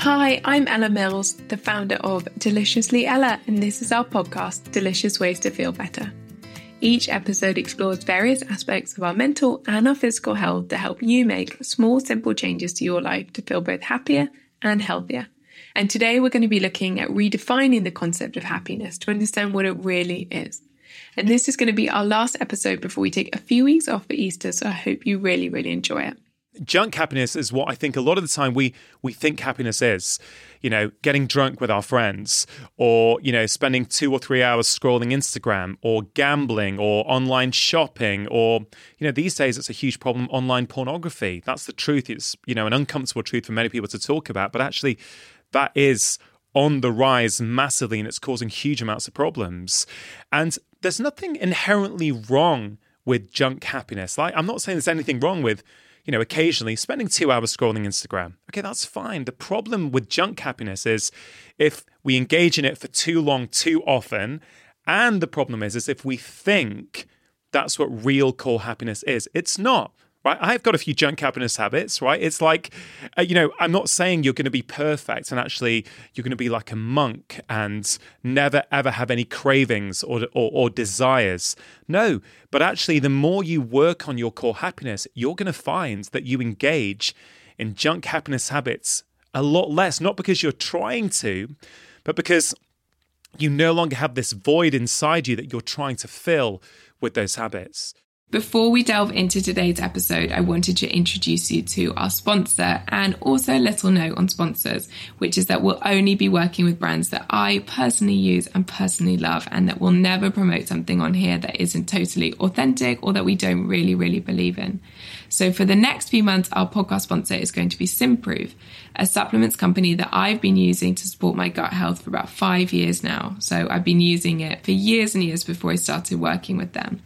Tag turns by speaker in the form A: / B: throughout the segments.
A: Hi, I'm Ella Mills, the founder of Deliciously Ella, and this is our podcast, Delicious Ways to Feel Better. Each episode explores various aspects of our mental and our physical health to help you make small, simple changes to your life to feel both happier and healthier. And today we're going to be looking at redefining the concept of happiness to understand what it really is. And this is going to be our last episode before we take a few weeks off for Easter, so I hope you really, really enjoy it
B: junk happiness is what I think a lot of the time we we think happiness is. You know, getting drunk with our friends, or you know, spending two or three hours scrolling Instagram, or gambling, or online shopping, or you know, these days it's a huge problem. Online pornography. That's the truth. It's you know an uncomfortable truth for many people to talk about, but actually, that is on the rise massively, and it's causing huge amounts of problems. And there's nothing inherently wrong with junk happiness. Like, I'm not saying there's anything wrong with you know, occasionally spending two hours scrolling Instagram. Okay, that's fine. The problem with junk happiness is if we engage in it for too long, too often. And the problem is, is if we think that's what real core happiness is, it's not right? I've got a few junk happiness habits, right? It's like, uh, you know, I'm not saying you're going to be perfect and actually you're going to be like a monk and never ever have any cravings or, or, or desires. No, but actually, the more you work on your core happiness, you're going to find that you engage in junk happiness habits a lot less, not because you're trying to, but because you no longer have this void inside you that you're trying to fill with those habits.
A: Before we delve into today's episode, I wanted to introduce you to our sponsor and also a little note on sponsors, which is that we'll only be working with brands that I personally use and personally love, and that we'll never promote something on here that isn't totally authentic or that we don't really, really believe in. So for the next few months, our podcast sponsor is going to be Simprove, a supplements company that I've been using to support my gut health for about five years now. So I've been using it for years and years before I started working with them.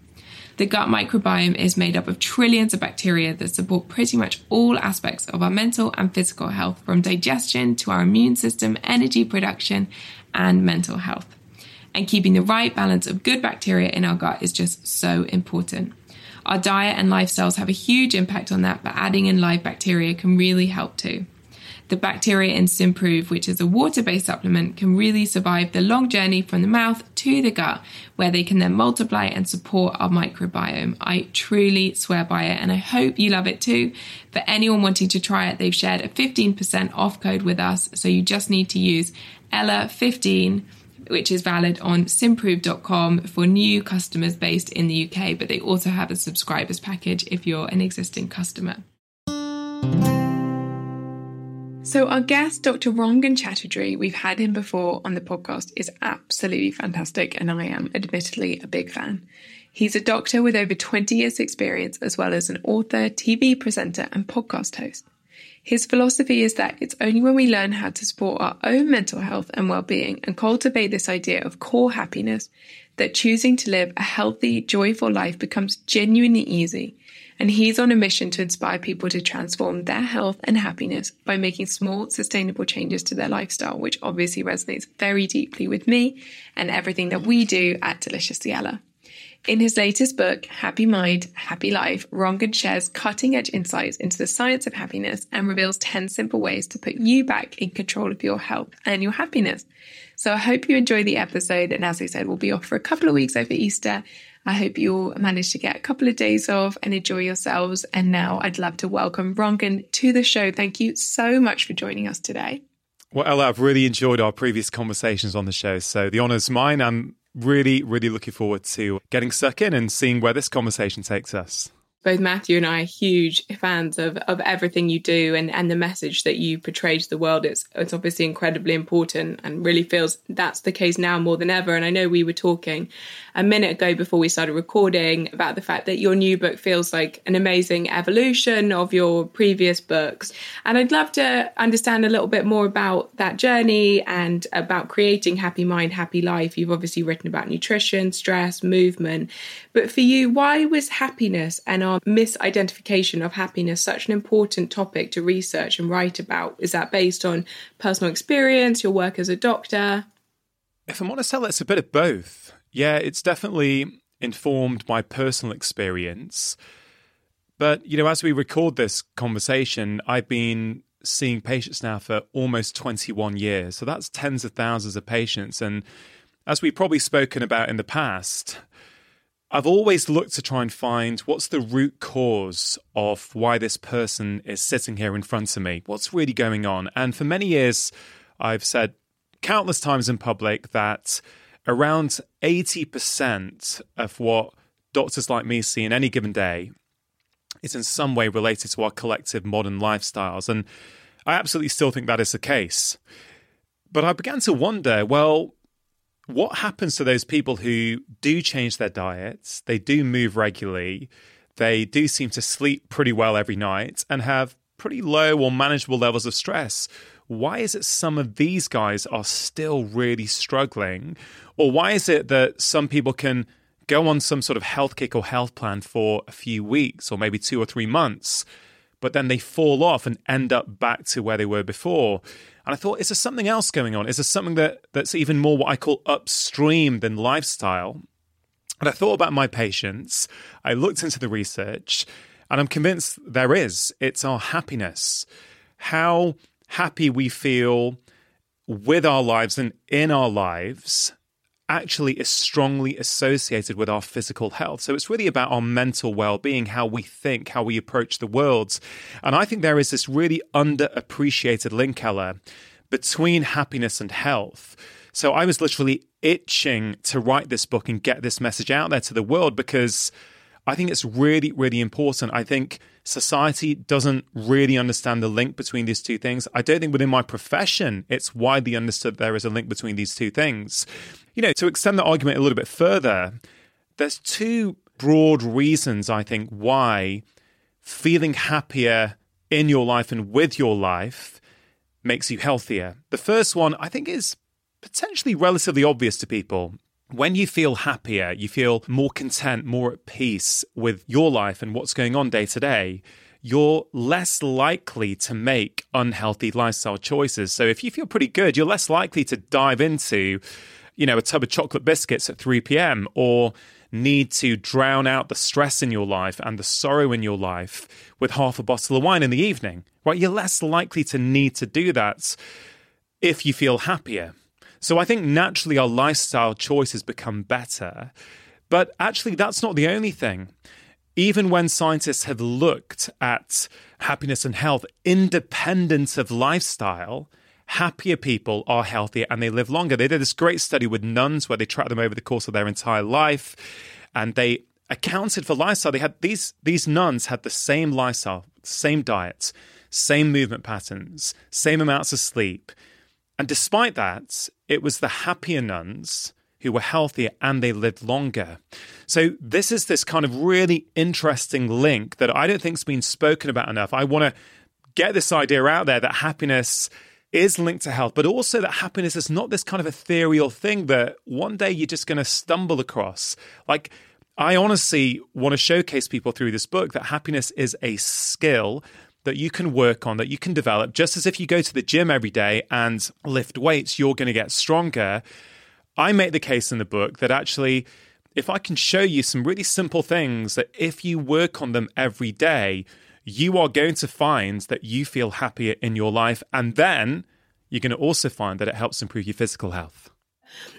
A: The gut microbiome is made up of trillions of bacteria that support pretty much all aspects of our mental and physical health, from digestion to our immune system, energy production, and mental health. And keeping the right balance of good bacteria in our gut is just so important. Our diet and lifestyles have a huge impact on that, but adding in live bacteria can really help too. The bacteria in Simprove, which is a water based supplement, can really survive the long journey from the mouth to the gut, where they can then multiply and support our microbiome. I truly swear by it, and I hope you love it too. For anyone wanting to try it, they've shared a 15% off code with us, so you just need to use Ella15 which is valid on simprove.com for new customers based in the UK, but they also have a subscribers package if you're an existing customer. So, our guest, Dr. Rangan Chatterjee, we've had him before on the podcast, is absolutely fantastic, and I am admittedly a big fan. He's a doctor with over 20 years' experience, as well as an author, TV presenter, and podcast host. His philosophy is that it's only when we learn how to support our own mental health and well being and cultivate this idea of core happiness that choosing to live a healthy, joyful life becomes genuinely easy and he's on a mission to inspire people to transform their health and happiness by making small, sustainable changes to their lifestyle, which obviously resonates very deeply with me and everything that we do at Deliciously Ella. In his latest book, Happy Mind, Happy Life, Rangan shares cutting edge insights into the science of happiness and reveals 10 simple ways to put you back in control of your health and your happiness. So I hope you enjoy the episode. And as I said, we'll be off for a couple of weeks over Easter. I hope you all manage to get a couple of days off and enjoy yourselves. And now I'd love to welcome Rangan to the show. Thank you so much for joining us today.
B: Well, Ella, I've really enjoyed our previous conversations on the show. So the honour's mine. I'm really, really looking forward to getting stuck in and seeing where this conversation takes us.
A: Both Matthew and I are huge fans of, of everything you do and, and the message that you portray to the world. It's, it's obviously incredibly important and really feels that's the case now more than ever. And I know we were talking a minute ago before we started recording about the fact that your new book feels like an amazing evolution of your previous books. And I'd love to understand a little bit more about that journey and about creating Happy Mind, Happy Life. You've obviously written about nutrition, stress, movement. But for you, why was happiness and our misidentification of happiness such an important topic to research and write about? Is that based on personal experience, your work as a doctor?
B: If I'm honest, it's a bit of both. Yeah, it's definitely informed by personal experience. But, you know, as we record this conversation, I've been seeing patients now for almost 21 years. So that's tens of thousands of patients. And as we've probably spoken about in the past, I've always looked to try and find what's the root cause of why this person is sitting here in front of me. What's really going on? And for many years, I've said countless times in public that around 80% of what doctors like me see in any given day is in some way related to our collective modern lifestyles. And I absolutely still think that is the case. But I began to wonder well, what happens to those people who do change their diets, they do move regularly, they do seem to sleep pretty well every night, and have pretty low or manageable levels of stress? Why is it some of these guys are still really struggling? Or why is it that some people can go on some sort of health kick or health plan for a few weeks or maybe two or three months, but then they fall off and end up back to where they were before? And I thought, is there something else going on? Is there something that, that's even more what I call upstream than lifestyle? And I thought about my patients, I looked into the research, and I'm convinced there is. It's our happiness. How happy we feel with our lives and in our lives actually is strongly associated with our physical health. So it's really about our mental well being, how we think, how we approach the world. And I think there is this really underappreciated link, Ella, between happiness and health. So I was literally itching to write this book and get this message out there to the world because I think it's really, really important. I think society doesn't really understand the link between these two things. I don't think within my profession it's widely understood there is a link between these two things. You know, to extend the argument a little bit further, there's two broad reasons, I think, why feeling happier in your life and with your life makes you healthier. The first one, I think, is potentially relatively obvious to people when you feel happier, you feel more content, more at peace with your life and what's going on day to day, you're less likely to make unhealthy lifestyle choices. So if you feel pretty good, you're less likely to dive into, you know, a tub of chocolate biscuits at 3 p.m. or need to drown out the stress in your life and the sorrow in your life with half a bottle of wine in the evening. Right? You're less likely to need to do that if you feel happier. So I think naturally our lifestyle choices become better. But actually, that's not the only thing. Even when scientists have looked at happiness and health independent of lifestyle, happier people are healthier and they live longer. They did this great study with nuns where they tracked them over the course of their entire life and they accounted for lifestyle. They had these these nuns had the same lifestyle, same diets, same movement patterns, same amounts of sleep. And despite that, it was the happier nuns who were healthier and they lived longer. So, this is this kind of really interesting link that I don't think's been spoken about enough. I want to get this idea out there that happiness is linked to health, but also that happiness is not this kind of ethereal thing that one day you're just going to stumble across. Like, I honestly want to showcase people through this book that happiness is a skill that you can work on, that you can develop, just as if you go to the gym every day and lift weights, you're going to get stronger. I make the case in the book that actually, if I can show you some really simple things that if you work on them every day, you are going to find that you feel happier in your life. And then you're going to also find that it helps improve your physical health.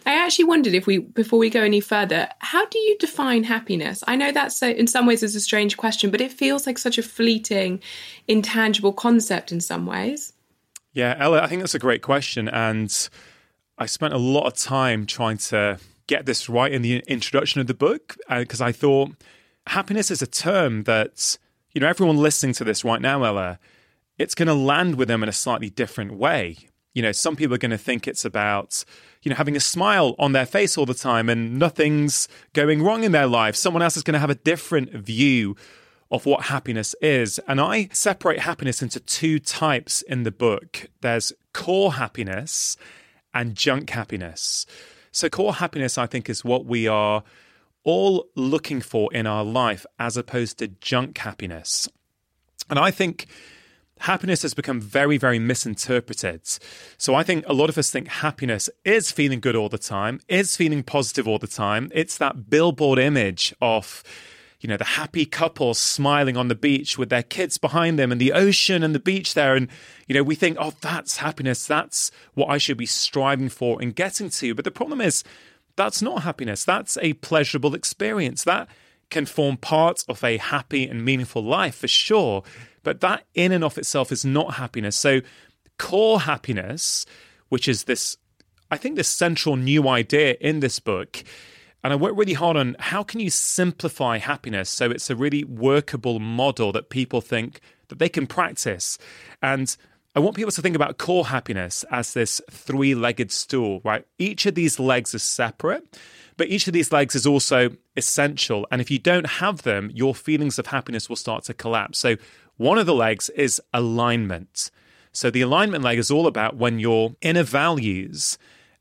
A: I actually wondered if we, before we go any further, how do you define happiness? I know that's in some ways is a strange question, but it feels like such a fleeting, intangible concept in some ways.
B: Yeah, Ella, I think that's a great question. And I spent a lot of time trying to get this right in the introduction of the book because uh, I thought happiness is a term that, you know, everyone listening to this right now, Ella, it's going to land with them in a slightly different way. You know, some people are going to think it's about, you know, having a smile on their face all the time and nothing's going wrong in their life. Someone else is going to have a different view of what happiness is. And I separate happiness into two types in the book there's core happiness and junk happiness. So, core happiness, I think, is what we are all looking for in our life as opposed to junk happiness. And I think happiness has become very, very misinterpreted. So I think a lot of us think happiness is feeling good all the time, is feeling positive all the time. It's that billboard image of, you know, the happy couple smiling on the beach with their kids behind them and the ocean and the beach there. And, you know, we think, oh, that's happiness. That's what I should be striving for and getting to. But the problem is, that's not happiness. That's a pleasurable experience. That can form part of a happy and meaningful life for sure. But that in and of itself is not happiness. So, core happiness, which is this, I think, this central new idea in this book. And I work really hard on how can you simplify happiness so it's a really workable model that people think that they can practice. And I want people to think about core happiness as this three legged stool, right? Each of these legs is separate, but each of these legs is also essential. And if you don't have them, your feelings of happiness will start to collapse. So, one of the legs is alignment. So, the alignment leg is all about when your inner values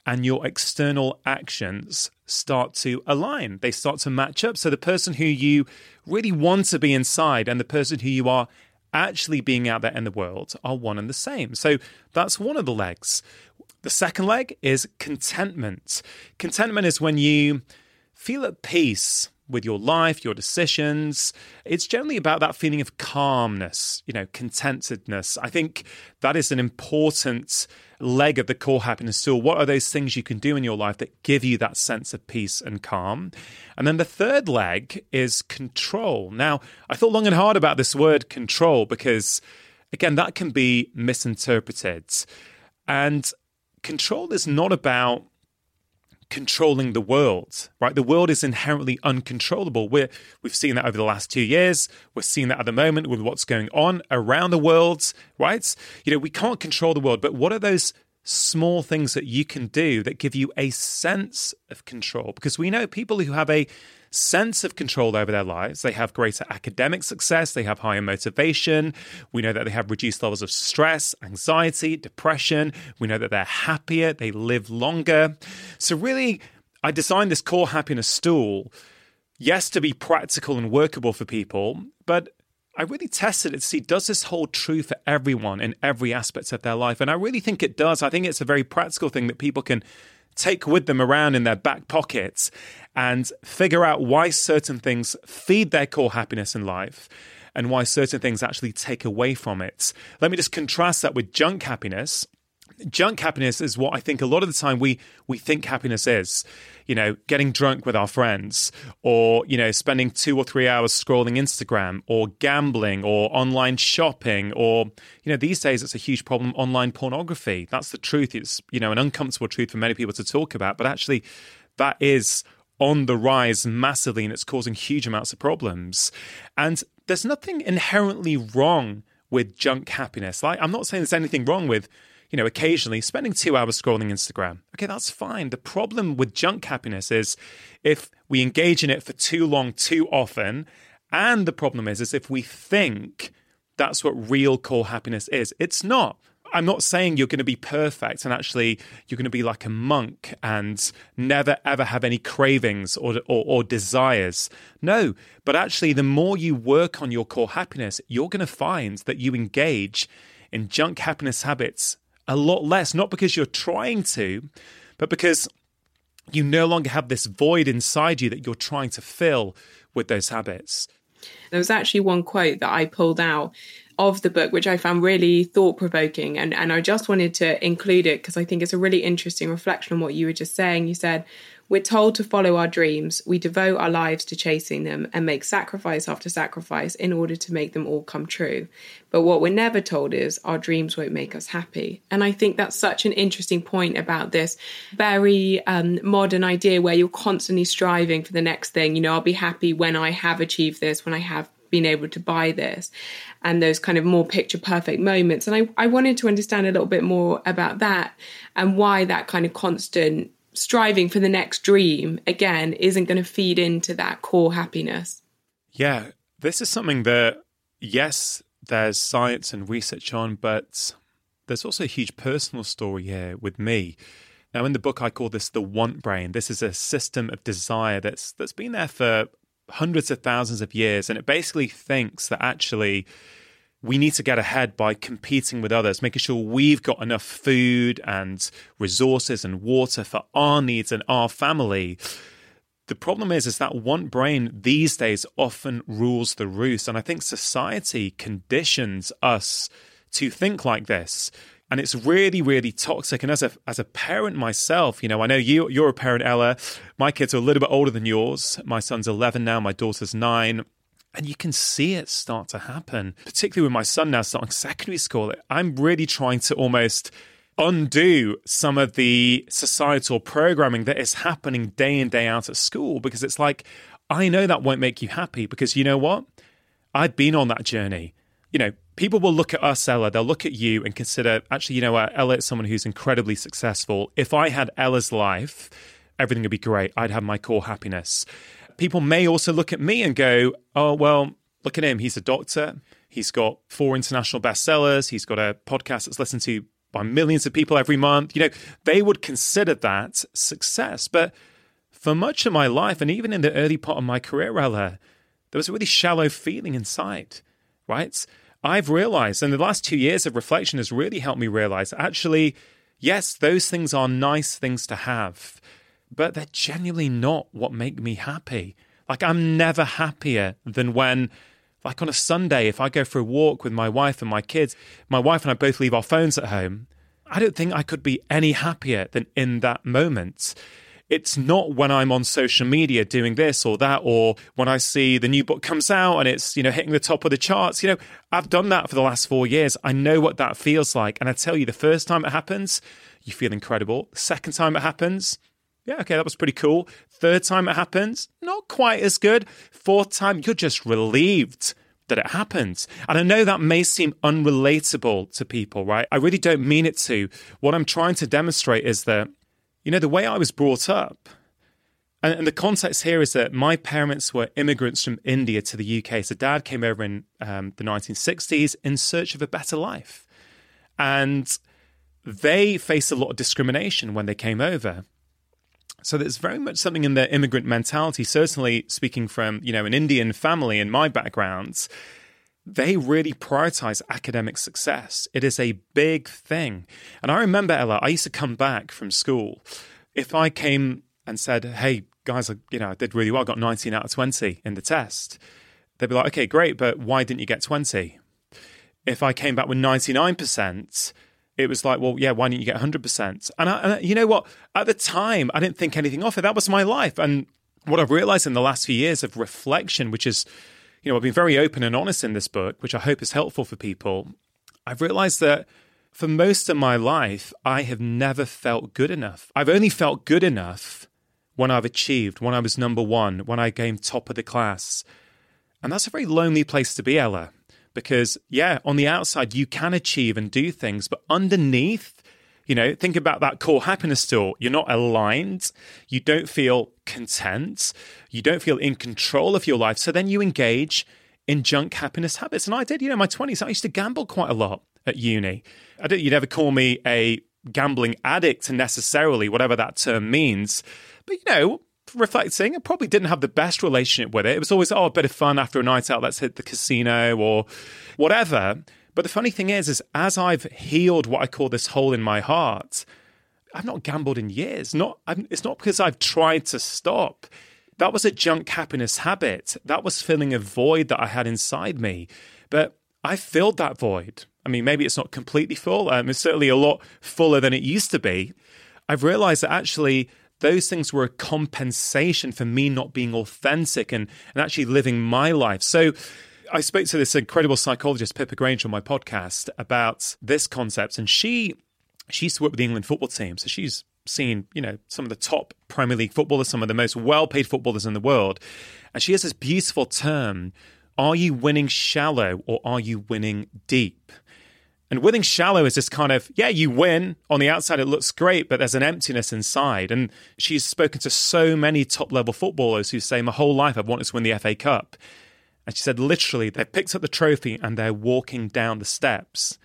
B: and your external actions start to align. They start to match up. So, the person who you really want to be inside and the person who you are actually being out there in the world are one and the same. So that's one of the legs. The second leg is contentment. Contentment is when you feel at peace with your life, your decisions. It's generally about that feeling of calmness, you know, contentedness. I think that is an important leg of the core happiness tool. What are those things you can do in your life that give you that sense of peace and calm? And then the third leg is control. Now, I thought long and hard about this word control because, again, that can be misinterpreted. And control is not about controlling the world, right? The world is inherently uncontrollable. We're, we've seen that over the last two years. We're seeing that at the moment with what's going on around the world, right? You know, we can't control the world, but what are those small things that you can do that give you a sense of control? Because we know people who have a sense of control over their lives. They have greater academic success, they have higher motivation. We know that they have reduced levels of stress, anxiety, depression. We know that they're happier, they live longer. So, really, I designed this core happiness stool, yes, to be practical and workable for people, but I really tested it to see does this hold true for everyone in every aspect of their life? And I really think it does. I think it's a very practical thing that people can take with them around in their back pockets and figure out why certain things feed their core happiness in life and why certain things actually take away from it. Let me just contrast that with junk happiness. Junk happiness is what I think a lot of the time we we think happiness is. You know, getting drunk with our friends, or you know, spending two or three hours scrolling Instagram, or gambling, or online shopping, or you know, these days it's a huge problem. Online pornography. That's the truth. It's you know an uncomfortable truth for many people to talk about, but actually, that is on the rise massively and it's causing huge amounts of problems. And there's nothing inherently wrong with junk happiness. Like, I'm not saying there's anything wrong with, you know, occasionally spending two hours scrolling Instagram. Okay, that's fine. The problem with junk happiness is if we engage in it for too long, too often. And the problem is, is if we think that's what real core happiness is, it's not. I'm not saying you're going to be perfect and actually you're going to be like a monk and never ever have any cravings or, or, or desires. No, but actually, the more you work on your core happiness, you're going to find that you engage in junk happiness habits a lot less, not because you're trying to, but because you no longer have this void inside you that you're trying to fill with those habits.
A: There was actually one quote that I pulled out of the book, which I found really thought provoking. And, and I just wanted to include it because I think it's a really interesting reflection on what you were just saying. You said, We're told to follow our dreams, we devote our lives to chasing them and make sacrifice after sacrifice in order to make them all come true. But what we're never told is our dreams won't make us happy. And I think that's such an interesting point about this very um, modern idea where you're constantly striving for the next thing. You know, I'll be happy when I have achieved this, when I have been able to buy this and those kind of more picture perfect moments. And I, I wanted to understand a little bit more about that and why that kind of constant striving for the next dream again isn't going to feed into that core happiness.
B: Yeah, this is something that, yes, there's science and research on, but there's also a huge personal story here with me. Now, in the book, I call this the want brain. This is a system of desire that's that's been there for hundreds of thousands of years, and it basically thinks that actually we need to get ahead by competing with others, making sure we've got enough food and resources and water for our needs and our family. The problem is, is that want brain these days often rules the roost. And I think society conditions us to think like this. And it's really, really toxic. And as a as a parent myself, you know, I know you you're a parent, Ella. My kids are a little bit older than yours. My son's eleven now, my daughter's nine. And you can see it start to happen, particularly with my son now starting secondary school. I'm really trying to almost undo some of the societal programming that is happening day in, day out at school because it's like, I know that won't make you happy because you know what? I've been on that journey. You know, people will look at us, Ella, they'll look at you and consider, actually, you know what? Ella is someone who's incredibly successful. If I had Ella's life, everything would be great. I'd have my core happiness people may also look at me and go, oh, well, look at him. He's a doctor. He's got four international bestsellers. He's got a podcast that's listened to by millions of people every month. You know, they would consider that success. But for much of my life, and even in the early part of my career, Ella, there was a really shallow feeling inside, right? I've realized, and the last two years of reflection has really helped me realize actually, yes, those things are nice things to have but they're genuinely not what make me happy. Like, I'm never happier than when, like on a Sunday, if I go for a walk with my wife and my kids, my wife and I both leave our phones at home. I don't think I could be any happier than in that moment. It's not when I'm on social media doing this or that, or when I see the new book comes out and it's, you know, hitting the top of the charts. You know, I've done that for the last four years. I know what that feels like. And I tell you, the first time it happens, you feel incredible. The second time it happens, yeah, okay, that was pretty cool. Third time it happens, not quite as good. Fourth time, you're just relieved that it happens. And I know that may seem unrelatable to people, right? I really don't mean it to. What I'm trying to demonstrate is that, you know, the way I was brought up, and, and the context here is that my parents were immigrants from India to the UK. So dad came over in um, the 1960s in search of a better life. And they faced a lot of discrimination when they came over. So there's very much something in their immigrant mentality. Certainly, speaking from you know an Indian family in my background, they really prioritize academic success. It is a big thing. And I remember Ella, I used to come back from school. If I came and said, "Hey guys, you know, I did really well. I got 19 out of 20 in the test," they'd be like, "Okay, great, but why didn't you get 20?" If I came back with 99 percent it was like, well, yeah, why didn't you get 100%? And, I, and you know what? At the time, I didn't think anything of it. That was my life. And what I've realized in the last few years of reflection, which is, you know, I've been very open and honest in this book, which I hope is helpful for people. I've realized that for most of my life, I have never felt good enough. I've only felt good enough when I've achieved, when I was number one, when I came top of the class. And that's a very lonely place to be, Ella because yeah, on the outside you can achieve and do things, but underneath, you know, think about that core happiness store. You're not aligned. You don't feel content. You don't feel in control of your life. So then you engage in junk happiness habits. And I did, you know, my 20s, I used to gamble quite a lot at uni. I don't, you'd ever call me a gambling addict necessarily, whatever that term means. But, you know, reflecting, I probably didn't have the best relationship with it. It was always, oh, a bit of fun after a night out, let's hit the casino or whatever. But the funny thing is, is as I've healed what I call this hole in my heart, I've not gambled in years. Not, I'm, it's not because I've tried to stop. That was a junk happiness habit. That was filling a void that I had inside me. But I filled that void. I mean, maybe it's not completely full. Um, it's certainly a lot fuller than it used to be. I've realized that actually those things were a compensation for me not being authentic and, and actually living my life. So I spoke to this incredible psychologist, Pippa Grange, on my podcast about this concept, and she she used to work with the England football team, so she's seen you know some of the top Premier League footballers, some of the most well-paid footballers in the world, and she has this beautiful term: "Are you winning shallow or are you winning deep?" And winning shallow is this kind of, yeah, you win. On the outside, it looks great, but there's an emptiness inside. And she's spoken to so many top level footballers who say, My whole life I've wanted to win the FA Cup. And she said, literally, they've picked up the trophy and they're walking down the steps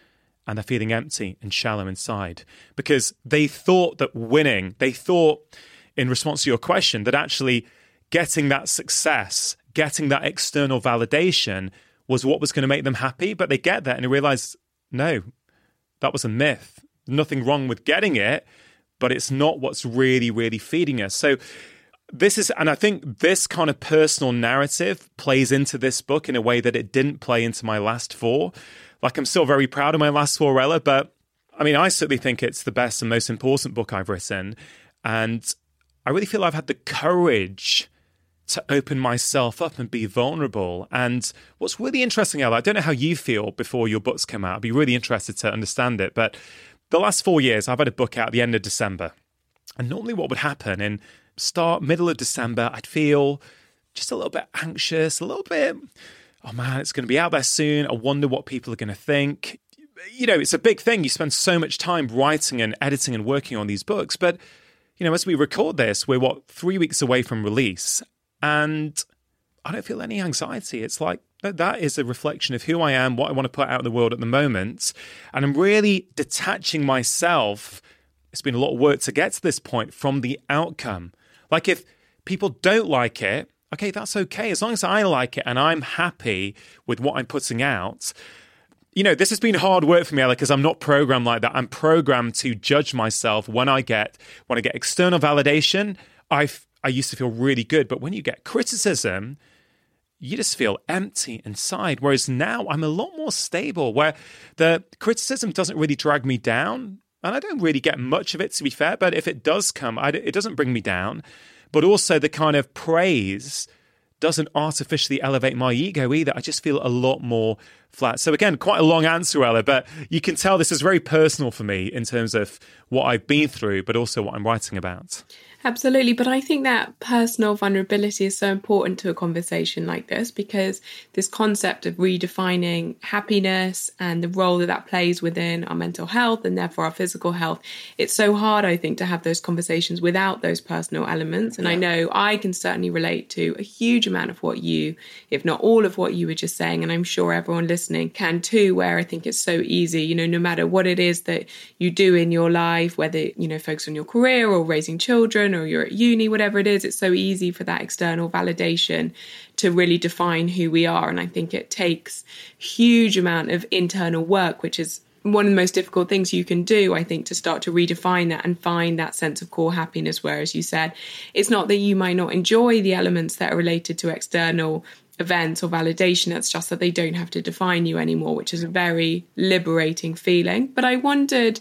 B: and they're feeling empty and shallow inside because they thought that winning, they thought, in response to your question, that actually getting that success, getting that external validation was what was going to make them happy. But they get that and they realize, no, that was a myth. Nothing wrong with getting it, but it's not what's really, really feeding us. So, this is, and I think this kind of personal narrative plays into this book in a way that it didn't play into my last four. Like, I'm still very proud of my last four, Ella, but I mean, I certainly think it's the best and most important book I've written. And I really feel I've had the courage to open myself up and be vulnerable. And what's really interesting, Ella, I don't know how you feel before your books come out. I'd be really interested to understand it. But the last four years, I've had a book out at the end of December. And normally, what would happen in start, middle of December, I'd feel just a little bit anxious, a little bit, oh man, it's going to be out there soon. I wonder what people are going to think. You know, it's a big thing. You spend so much time writing and editing and working on these books. But, you know, as we record this, we're what, three weeks away from release. And I don't feel any anxiety. It's like, that is a reflection of who I am, what I want to put out in the world at the moment. And I'm really detaching myself. It's been a lot of work to get to this point from the outcome. Like if people don't like it, okay, that's okay. As long as I like it and I'm happy with what I'm putting out. You know, this has been hard work for me, Ella, because I'm not programmed like that. I'm programmed to judge myself when I get when I get external validation. I I used to feel really good, but when you get criticism, you just feel empty inside. Whereas now I'm a lot more stable, where the criticism doesn't really drag me down. And I don't really get much of it, to be fair, but if it does come, I, it doesn't bring me down. But also, the kind of praise doesn't artificially elevate my ego either. I just feel a lot more flat. So, again, quite a long answer, Ella, but you can tell this is very personal for me in terms of what I've been through, but also what I'm writing about.
A: Absolutely. But I think that personal vulnerability is so important to a conversation like this because this concept of redefining happiness and the role that that plays within our mental health and therefore our physical health, it's so hard, I think, to have those conversations without those personal elements. And yeah. I know I can certainly relate to a huge amount of what you, if not all of what you were just saying. And I'm sure everyone listening can too, where I think it's so easy, you know, no matter what it is that you do in your life, whether, you know, focus on your career or raising children or you're at uni, whatever it is, it's so easy for that external validation to really define who we are. And I think it takes huge amount of internal work, which is one of the most difficult things you can do, I think, to start to redefine that and find that sense of core happiness. Where, as you said, it's not that you might not enjoy the elements that are related to external events or validation, it's just that they don't have to define you anymore, which is a very liberating feeling. But I wondered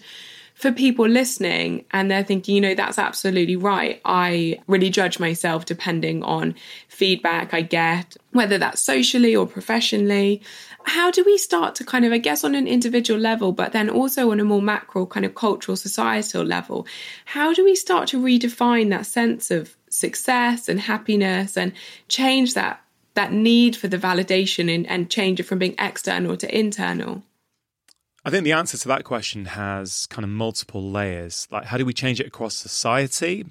A: for people listening and they're thinking, you know, that's absolutely right. I really judge myself depending on feedback I get, whether that's socially or professionally. How do we start to kind of, I guess, on an individual level, but then also on a more macro kind of cultural, societal level, how do we start to redefine that sense of success and happiness and change that? That need for the validation and, and change it from being external to internal?
B: I think the answer to that question has kind of multiple layers. Like, how do we change it across society?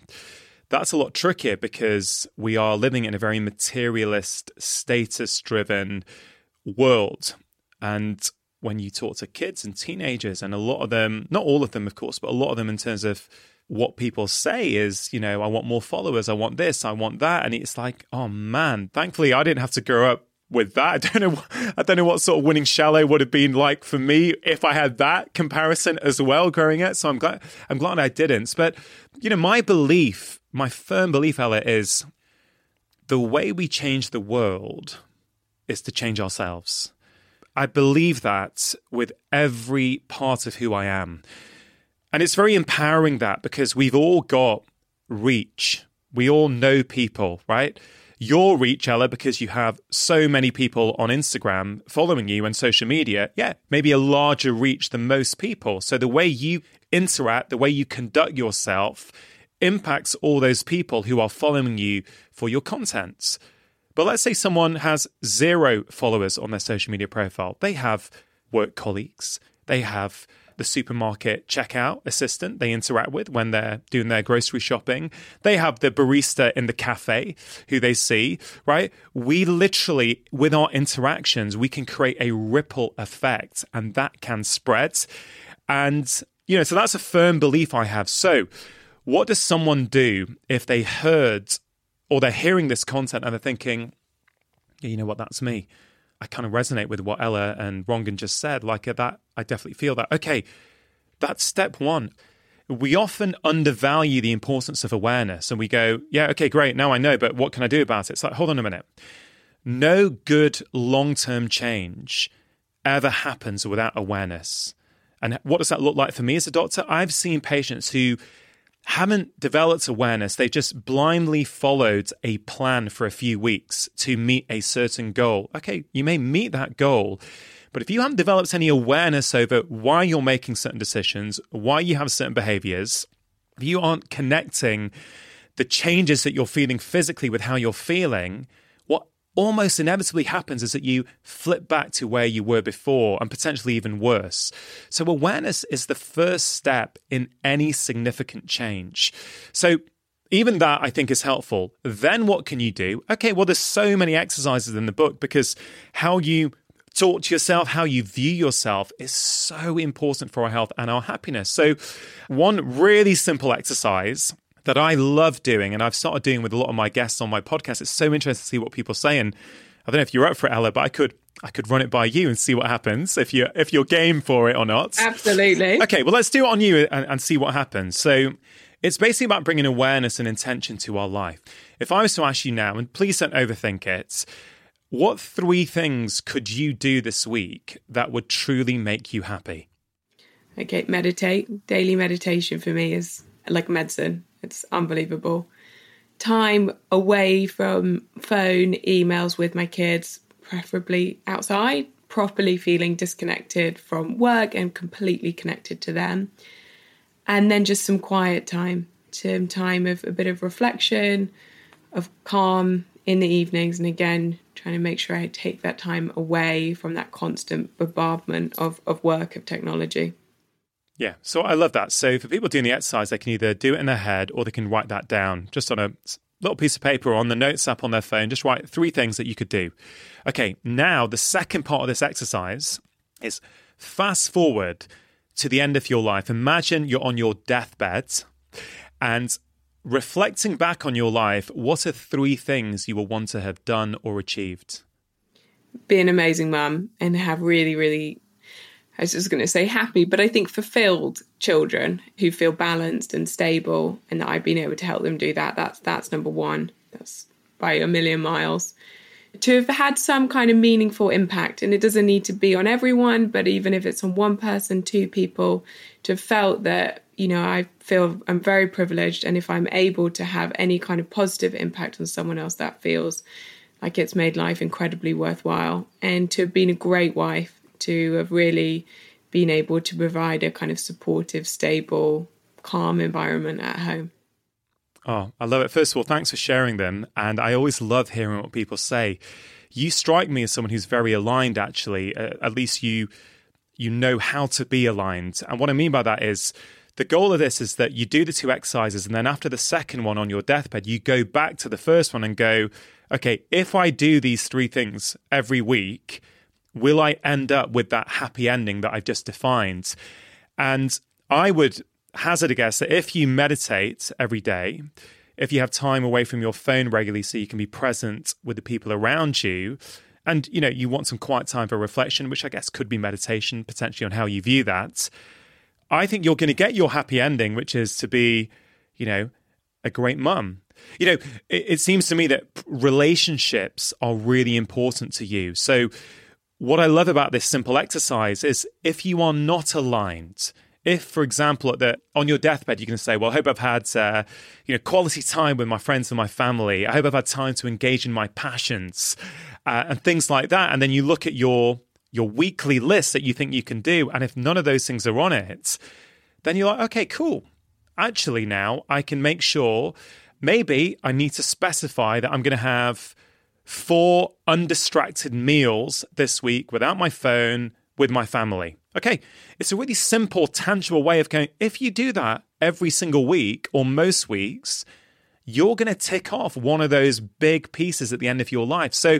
B: That's a lot trickier because we are living in a very materialist, status driven world. And when you talk to kids and teenagers, and a lot of them, not all of them, of course, but a lot of them in terms of what people say is, you know, I want more followers, I want this, I want that. And it's like, oh man, thankfully I didn't have to grow up with that. I don't know. I don't know what sort of winning shallow would have been like for me if I had that comparison as well growing up. So I'm glad. I'm glad I didn't. But you know, my belief, my firm belief, Ella, is the way we change the world is to change ourselves. I believe that with every part of who I am. And it's very empowering that because we've all got reach. We all know people, right? Your reach, Ella, because you have so many people on Instagram following you and social media, yeah, maybe a larger reach than most people. So the way you interact, the way you conduct yourself impacts all those people who are following you for your content. But let's say someone has zero followers on their social media profile. They have work colleagues, they have the supermarket checkout assistant they interact with when they're doing their grocery shopping. They have the barista in the cafe who they see, right? We literally, with our interactions, we can create a ripple effect and that can spread. And, you know, so that's a firm belief I have. So, what does someone do if they heard or they're hearing this content and they're thinking, yeah, you know what, that's me. I kind of resonate with what Ella and Rangan just said. Like uh, that, I definitely feel that. Okay, that's step one. We often undervalue the importance of awareness and we go, yeah, okay, great, now I know, but what can I do about it? It's like, hold on a minute. No good long term change ever happens without awareness. And what does that look like for me as a doctor? I've seen patients who haven't developed awareness. They've just blindly followed a plan for a few weeks to meet a certain goal. Okay, you may meet that goal, but if you haven't developed any awareness over why you're making certain decisions, why you have certain behaviors, if you aren't connecting the changes that you're feeling physically with how you're feeling, almost inevitably happens is that you flip back to where you were before and potentially even worse. So, awareness is the first step in any significant change. So, even that I think is helpful. Then what can you do? Okay, well, there's so many exercises in the book because how you talk to yourself, how you view yourself is so important for our health and our happiness. So, one really simple exercise that I love doing and I've started doing with a lot of my guests on my podcast. It's so interesting to see what people say. And I don't know if you're up for it, Ella, but I could I could run it by you and see what happens if you if you're game for it or not.
A: Absolutely.
B: Okay, well let's do it on you and, and see what happens. So it's basically about bringing awareness and intention to our life. If I was to ask you now, and please don't overthink it, what three things could you do this week that would truly make you happy?
A: Okay, meditate. Daily meditation for me is like medicine. It's unbelievable. Time away from phone, emails with my kids, preferably outside, properly feeling disconnected from work and completely connected to them. And then just some quiet time, some time of a bit of reflection, of calm in the evenings. And again, trying to make sure I take that time away from that constant bombardment of, of work, of technology.
B: Yeah, so I love that. So for people doing the exercise, they can either do it in their head or they can write that down just on a little piece of paper or on the notes app on their phone. Just write three things that you could do. Okay, now the second part of this exercise is fast forward to the end of your life. Imagine you're on your deathbed and reflecting back on your life, what are three things you will want to have done or achieved?
A: Be an amazing mum and have really, really I was just going to say happy, but I think fulfilled children who feel balanced and stable, and that I've been able to help them do that. That's that's number one. That's by a million miles. To have had some kind of meaningful impact, and it doesn't need to be on everyone, but even if it's on one person, two people, to have felt that you know I feel I'm very privileged, and if I'm able to have any kind of positive impact on someone else, that feels like it's made life incredibly worthwhile. And to have been a great wife to have really been able to provide a kind of supportive, stable, calm environment at home.
B: Oh, I love it. First of all, thanks for sharing them. And I always love hearing what people say. You strike me as someone who's very aligned, actually. Uh, at least you you know how to be aligned. And what I mean by that is the goal of this is that you do the two exercises and then after the second one on your deathbed, you go back to the first one and go, okay, if I do these three things every week, will I end up with that happy ending that I've just defined? And I would hazard a guess that if you meditate every day, if you have time away from your phone regularly so you can be present with the people around you, and you know you want some quiet time for reflection which i guess could be meditation potentially on how you view that i think you're going to get your happy ending which is to be you know a great mum you know it, it seems to me that relationships are really important to you so what I love about this simple exercise is if you are not aligned, if, for example, the, on your deathbed, you can say, "Well, I hope I've had uh, you know quality time with my friends and my family. I hope I've had time to engage in my passions uh, and things like that." And then you look at your your weekly list that you think you can do, and if none of those things are on it, then you're like, "Okay, cool. Actually, now I can make sure." Maybe I need to specify that I'm going to have four undistracted meals this week without my phone with my family. Okay, it's a really simple, tangible way of going. If you do that every single week or most weeks, you're going to tick off one of those big pieces at the end of your life. So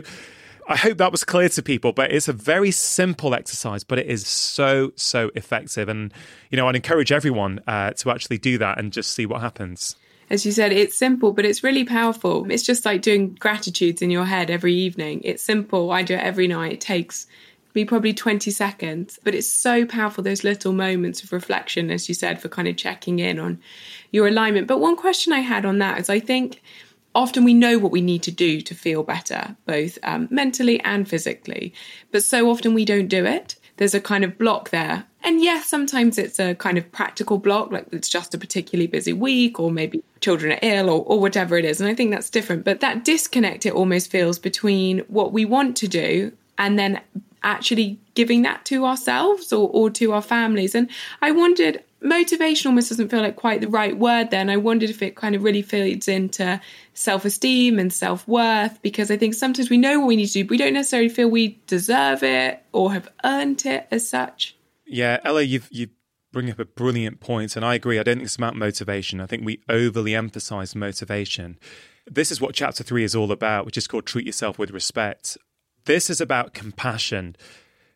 B: I hope that was clear to people, but it's a very simple exercise, but it is so, so effective. And, you know, I'd encourage everyone uh, to actually do that and just see what happens
A: as you said, it's simple, but it's really powerful. It's just like doing gratitudes in your head every evening. It's simple. I do it every night. It takes me probably 20 seconds, but it's so powerful. Those little moments of reflection, as you said, for kind of checking in on your alignment. But one question I had on that is I think often we know what we need to do to feel better, both um, mentally and physically, but so often we don't do it there's a kind of block there. And yes, sometimes it's a kind of practical block, like it's just a particularly busy week, or maybe children are ill, or, or whatever it is. And I think that's different. But that disconnect, it almost feels between what we want to do and then actually giving that to ourselves or, or to our families. And I wondered, motivation almost doesn't feel like quite the right word then. I wondered if it kind of really feeds into self esteem and self worth because I think sometimes we know what we need to do, but we don't necessarily feel we deserve it or have earned it as such.
B: Yeah, Ella, you've, you bring up a brilliant point, and I agree. I don't think it's about motivation. I think we overly emphasize motivation. This is what chapter three is all about, which is called Treat Yourself with Respect. This is about compassion,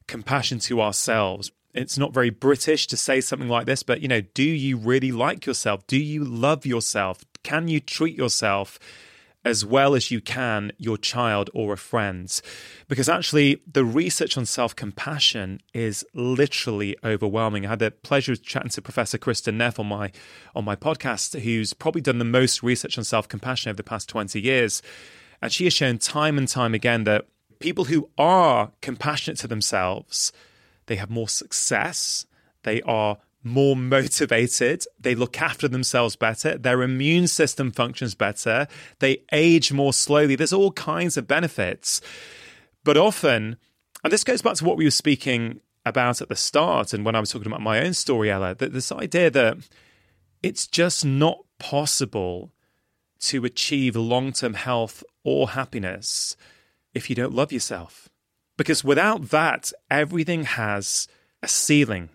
B: compassion to ourselves. It's not very British to say something like this, but you know, do you really like yourself? Do you love yourself? Can you treat yourself as well as you can your child or a friend? Because actually, the research on self compassion is literally overwhelming. I had the pleasure of chatting to Professor Kristin Neff on my on my podcast, who's probably done the most research on self compassion over the past twenty years, and she has shown time and time again that people who are compassionate to themselves, they have more success, they are more motivated, they look after themselves better, their immune system functions better, they age more slowly. There's all kinds of benefits. But often, and this goes back to what we were speaking about at the start and when I was talking about my own story, Ella, that this idea that it's just not possible to achieve long term health or happiness if you don't love yourself. Because without that, everything has a ceiling.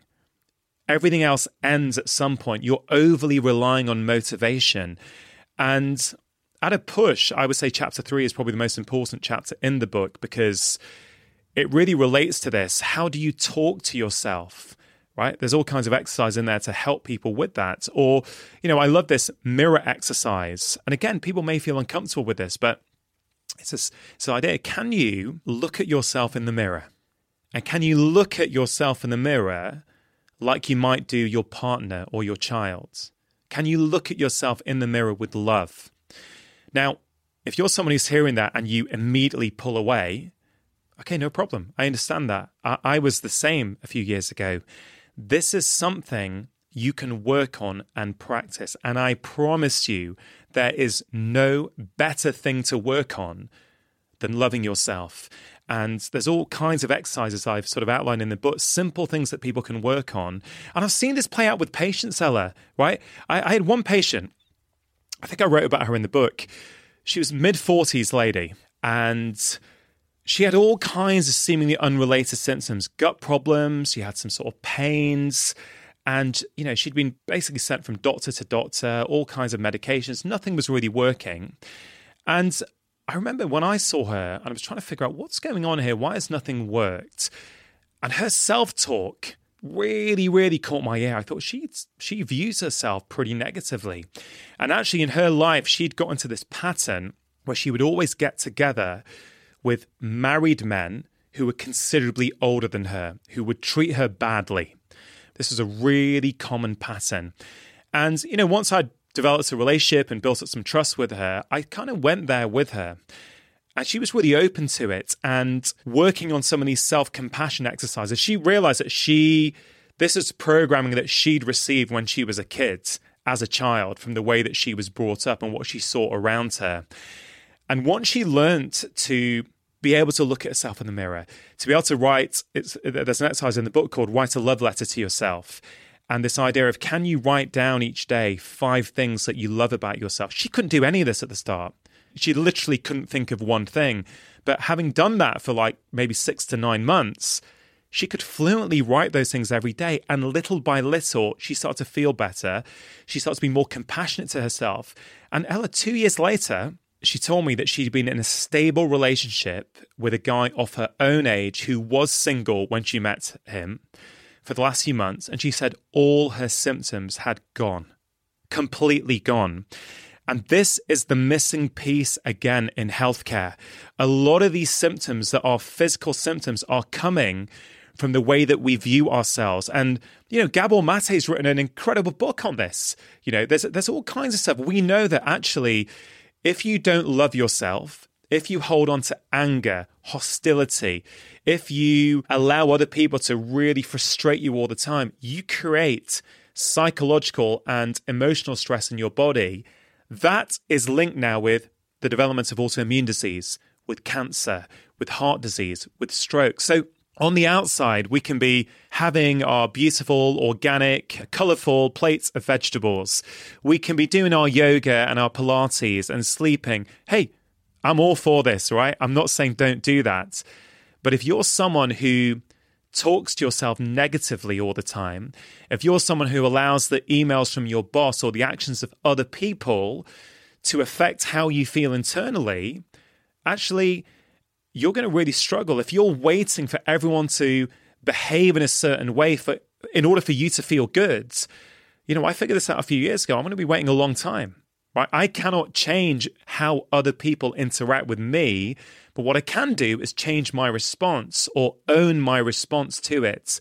B: Everything else ends at some point. You're overly relying on motivation. And at a push, I would say chapter three is probably the most important chapter in the book because it really relates to this. How do you talk to yourself? Right? There's all kinds of exercise in there to help people with that. Or, you know, I love this mirror exercise. And again, people may feel uncomfortable with this, but it's this, this idea can you look at yourself in the mirror? And can you look at yourself in the mirror like you might do your partner or your child? Can you look at yourself in the mirror with love? Now, if you're someone who's hearing that and you immediately pull away, okay, no problem. I understand that. I, I was the same a few years ago. This is something you can work on and practice. And I promise you, there is no better thing to work on than loving yourself. And there's all kinds of exercises I've sort of outlined in the book, simple things that people can work on. And I've seen this play out with patients, Ella, right? I, I had one patient, I think I wrote about her in the book. She was mid 40s lady, and she had all kinds of seemingly unrelated symptoms gut problems, she had some sort of pains. And, you know, she'd been basically sent from doctor to doctor, all kinds of medications. Nothing was really working. And I remember when I saw her and I was trying to figure out what's going on here. Why has nothing worked? And her self talk really, really caught my ear. I thought she she views herself pretty negatively. And actually, in her life, she'd got into this pattern where she would always get together with married men who were considerably older than her, who would treat her badly. This was a really common pattern. And, you know, once I'd developed a relationship and built up some trust with her, I kind of went there with her. And she was really open to it and working on some of these self compassion exercises. She realized that she This is programming that she'd received when she was a kid, as a child, from the way that she was brought up and what she saw around her. And once she learnt to be able to look at yourself in the mirror, to be able to write, there's an exercise in the book called Write a Love Letter to Yourself. And this idea of can you write down each day five things that you love about yourself? She couldn't do any of this at the start. She literally couldn't think of one thing. But having done that for like maybe six to nine months, she could fluently write those things every day. And little by little, she started to feel better. She started to be more compassionate to herself. And Ella, two years later, she told me that she'd been in a stable relationship with a guy of her own age who was single when she met him for the last few months. And she said all her symptoms had gone, completely gone. And this is the missing piece again in healthcare. A lot of these symptoms that are physical symptoms are coming from the way that we view ourselves. And, you know, Gabor Mate's written an incredible book on this. You know, there's, there's all kinds of stuff. We know that actually, if you don't love yourself, if you hold on to anger, hostility, if you allow other people to really frustrate you all the time, you create psychological and emotional stress in your body that is linked now with the development of autoimmune disease, with cancer, with heart disease, with stroke. So, on the outside, we can be having our beautiful, organic, colorful plates of vegetables. We can be doing our yoga and our Pilates and sleeping. Hey, I'm all for this, right? I'm not saying don't do that. But if you're someone who talks to yourself negatively all the time, if you're someone who allows the emails from your boss or the actions of other people to affect how you feel internally, actually, you're going to really struggle. If you're waiting for everyone to behave in a certain way for in order for you to feel good, you know, I figured this out a few years ago. I'm going to be waiting a long time. Right? I cannot change how other people interact with me but what I can do is change my response or own my response to it.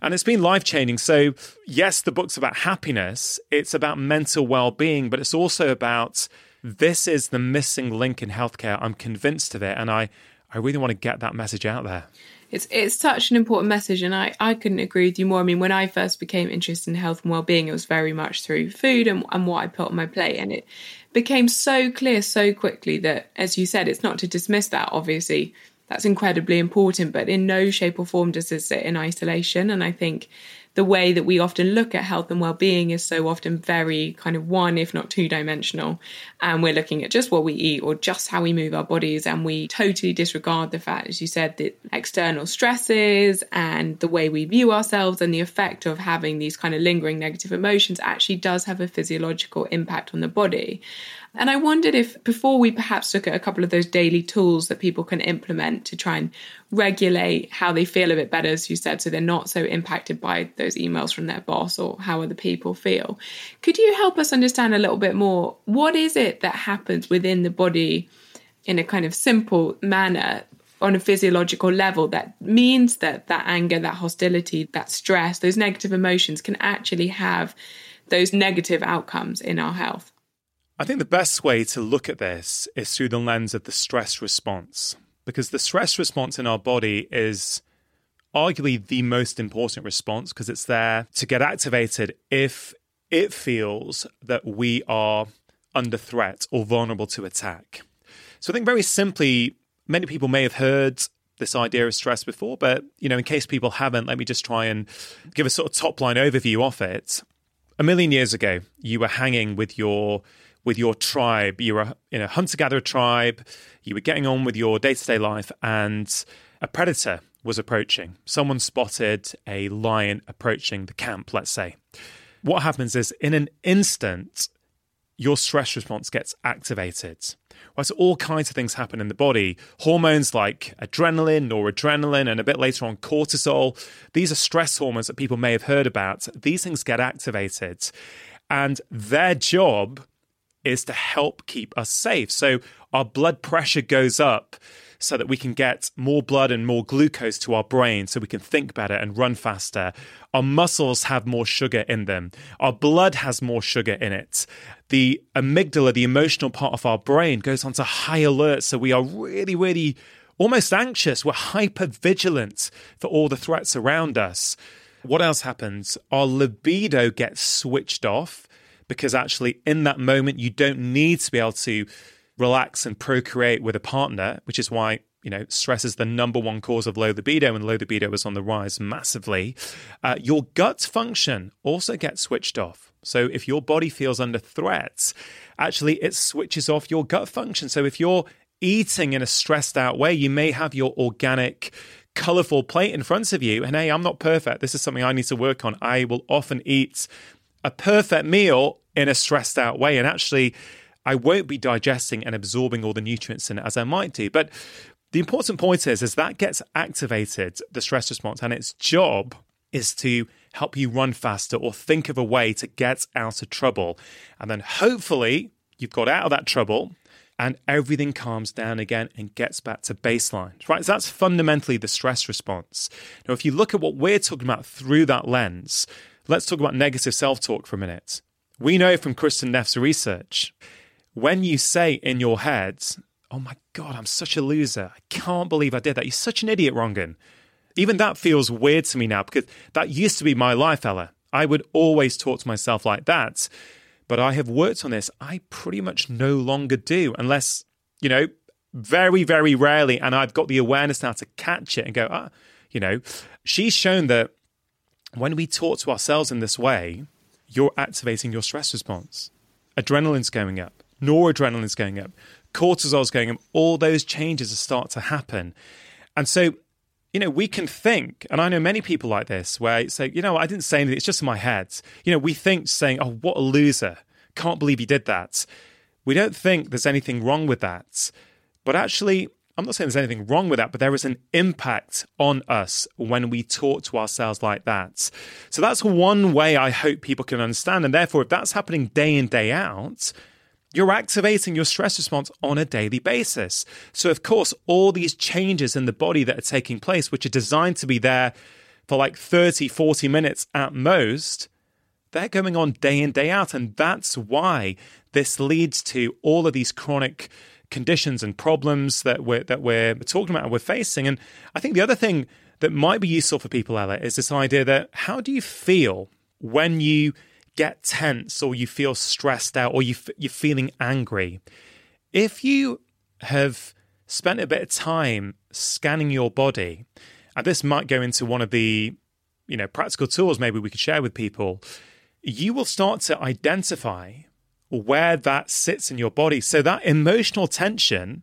B: And it's been life changing. So, yes, the book's about happiness, it's about mental well being, but it's also about this is the missing link in healthcare. I'm convinced of it. And I, I really want to get that message out there.
A: It's it's such an important message, and I, I couldn't agree with you more. I mean, when I first became interested in health and well being, it was very much through food and, and what I put on my plate, and it became so clear so quickly that, as you said, it's not to dismiss that, obviously. That's incredibly important, but in no shape or form does it sit in isolation. And I think the way that we often look at health and well-being is so often very kind of one if not two dimensional and we're looking at just what we eat or just how we move our bodies. And we totally disregard the fact as you said that external stresses and the way we view ourselves and the effect of having these kind of lingering negative emotions actually does have a physiological impact on the body and I wondered if, before we perhaps look at a couple of those daily tools that people can implement to try and regulate how they feel a bit better, as you said, so they're not so impacted by those emails from their boss or how other people feel. Could you help us understand a little bit more? What is it that happens within the body in a kind of simple manner on a physiological level that means that that anger, that hostility, that stress, those negative emotions can actually have those negative outcomes in our health?
B: I think the best way to look at this is through the lens of the stress response, because the stress response in our body is arguably the most important response because it's there to get activated if it feels that we are under threat or vulnerable to attack. So I think very simply, many people may have heard this idea of stress before, but you know, in case people haven't, let me just try and give a sort of top line overview of it. A million years ago, you were hanging with your with your tribe. You were in a hunter gatherer tribe, you were getting on with your day to day life, and a predator was approaching. Someone spotted a lion approaching the camp, let's say. What happens is, in an instant, your stress response gets activated. So all kinds of things happen in the body. Hormones like adrenaline, noradrenaline, and a bit later on cortisol. These are stress hormones that people may have heard about. These things get activated. And their job is to help keep us safe. So our blood pressure goes up so that we can get more blood and more glucose to our brain so we can think better and run faster. Our muscles have more sugar in them. Our blood has more sugar in it. The amygdala, the emotional part of our brain, goes onto high alert. So we are really, really almost anxious. We're hyper vigilant for all the threats around us. what else happens? Our libido gets switched off because actually, in that moment, you don't need to be able to relax and procreate with a partner, which is why you know, stress is the number one cause of low libido, and low libido is on the rise massively. Uh, your gut function also gets switched off. So if your body feels under threat, actually it switches off your gut function. So if you're eating in a stressed out way, you may have your organic colorful plate in front of you. And hey, I'm not perfect. This is something I need to work on. I will often eat a perfect meal in a stressed out way. And actually, I won't be digesting and absorbing all the nutrients in it as I might do. But the important point is, is that gets activated, the stress response, and its job is to help you run faster or think of a way to get out of trouble. And then hopefully you've got out of that trouble and everything calms down again and gets back to baseline. Right? So that's fundamentally the stress response. Now, if you look at what we're talking about through that lens, let's talk about negative self talk for a minute. We know from Kristin Neff's research, when you say in your head, oh my God, I'm such a loser. I can't believe I did that. You're such an idiot, Rangan. Even that feels weird to me now because that used to be my life, Ella. I would always talk to myself like that. But I have worked on this. I pretty much no longer do, unless, you know, very, very rarely. And I've got the awareness now to catch it and go, ah, you know, she's shown that when we talk to ourselves in this way, you're activating your stress response. Adrenaline's going up, noradrenaline's going up, cortisol's going up, all those changes start to happen. And so, you know, we can think, and I know many people like this, where say, you know, I didn't say anything, it's just in my head. You know, we think saying, oh, what a loser. Can't believe he did that. We don't think there's anything wrong with that. But actually, I'm not saying there's anything wrong with that, but there is an impact on us when we talk to ourselves like that. So that's one way I hope people can understand. And therefore, if that's happening day in, day out, you're activating your stress response on a daily basis. So, of course, all these changes in the body that are taking place, which are designed to be there for like 30, 40 minutes at most, they're going on day in, day out. And that's why this leads to all of these chronic conditions and problems that we're, that we're talking about and we're facing. And I think the other thing that might be useful for people, Ella, is this idea that how do you feel when you get tense or you feel stressed out or you f- you're feeling angry, if you have spent a bit of time scanning your body, and this might go into one of the you know practical tools maybe we could share with people, you will start to identify where that sits in your body. So that emotional tension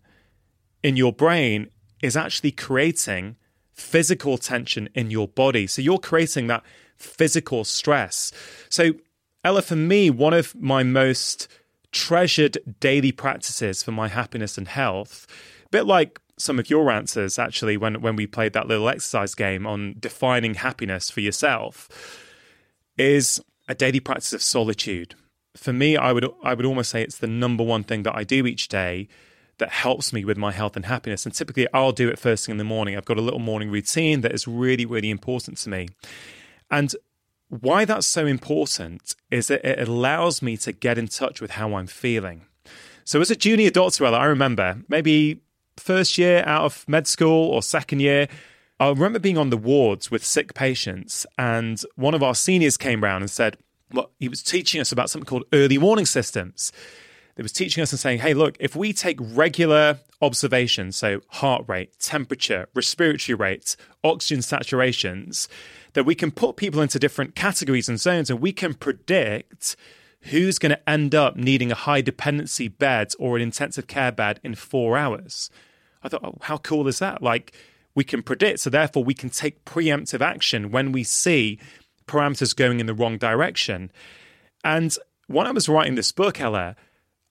B: in your brain is actually creating physical tension in your body. So you're creating that physical stress. So Ella, for me, one of my most treasured daily practices for my happiness and health, a bit like some of your answers actually when, when we played that little exercise game on defining happiness for yourself, is a daily practice of solitude. For me, I would I would almost say it's the number one thing that I do each day that helps me with my health and happiness. And typically I'll do it first thing in the morning. I've got a little morning routine that is really, really important to me. And why that's so important is that it allows me to get in touch with how I'm feeling. So, as a junior doctor, I remember maybe first year out of med school or second year, I remember being on the wards with sick patients, and one of our seniors came round and said, well, he was teaching us about something called early warning systems. They was teaching us and saying, hey, look, if we take regular observations, so heart rate, temperature, respiratory rates, oxygen saturations, that we can put people into different categories and zones and we can predict who's going to end up needing a high dependency bed or an intensive care bed in four hours. I thought, oh, how cool is that? Like, we can predict, so therefore we can take preemptive action when we see parameters going in the wrong direction. And when I was writing this book, Ella,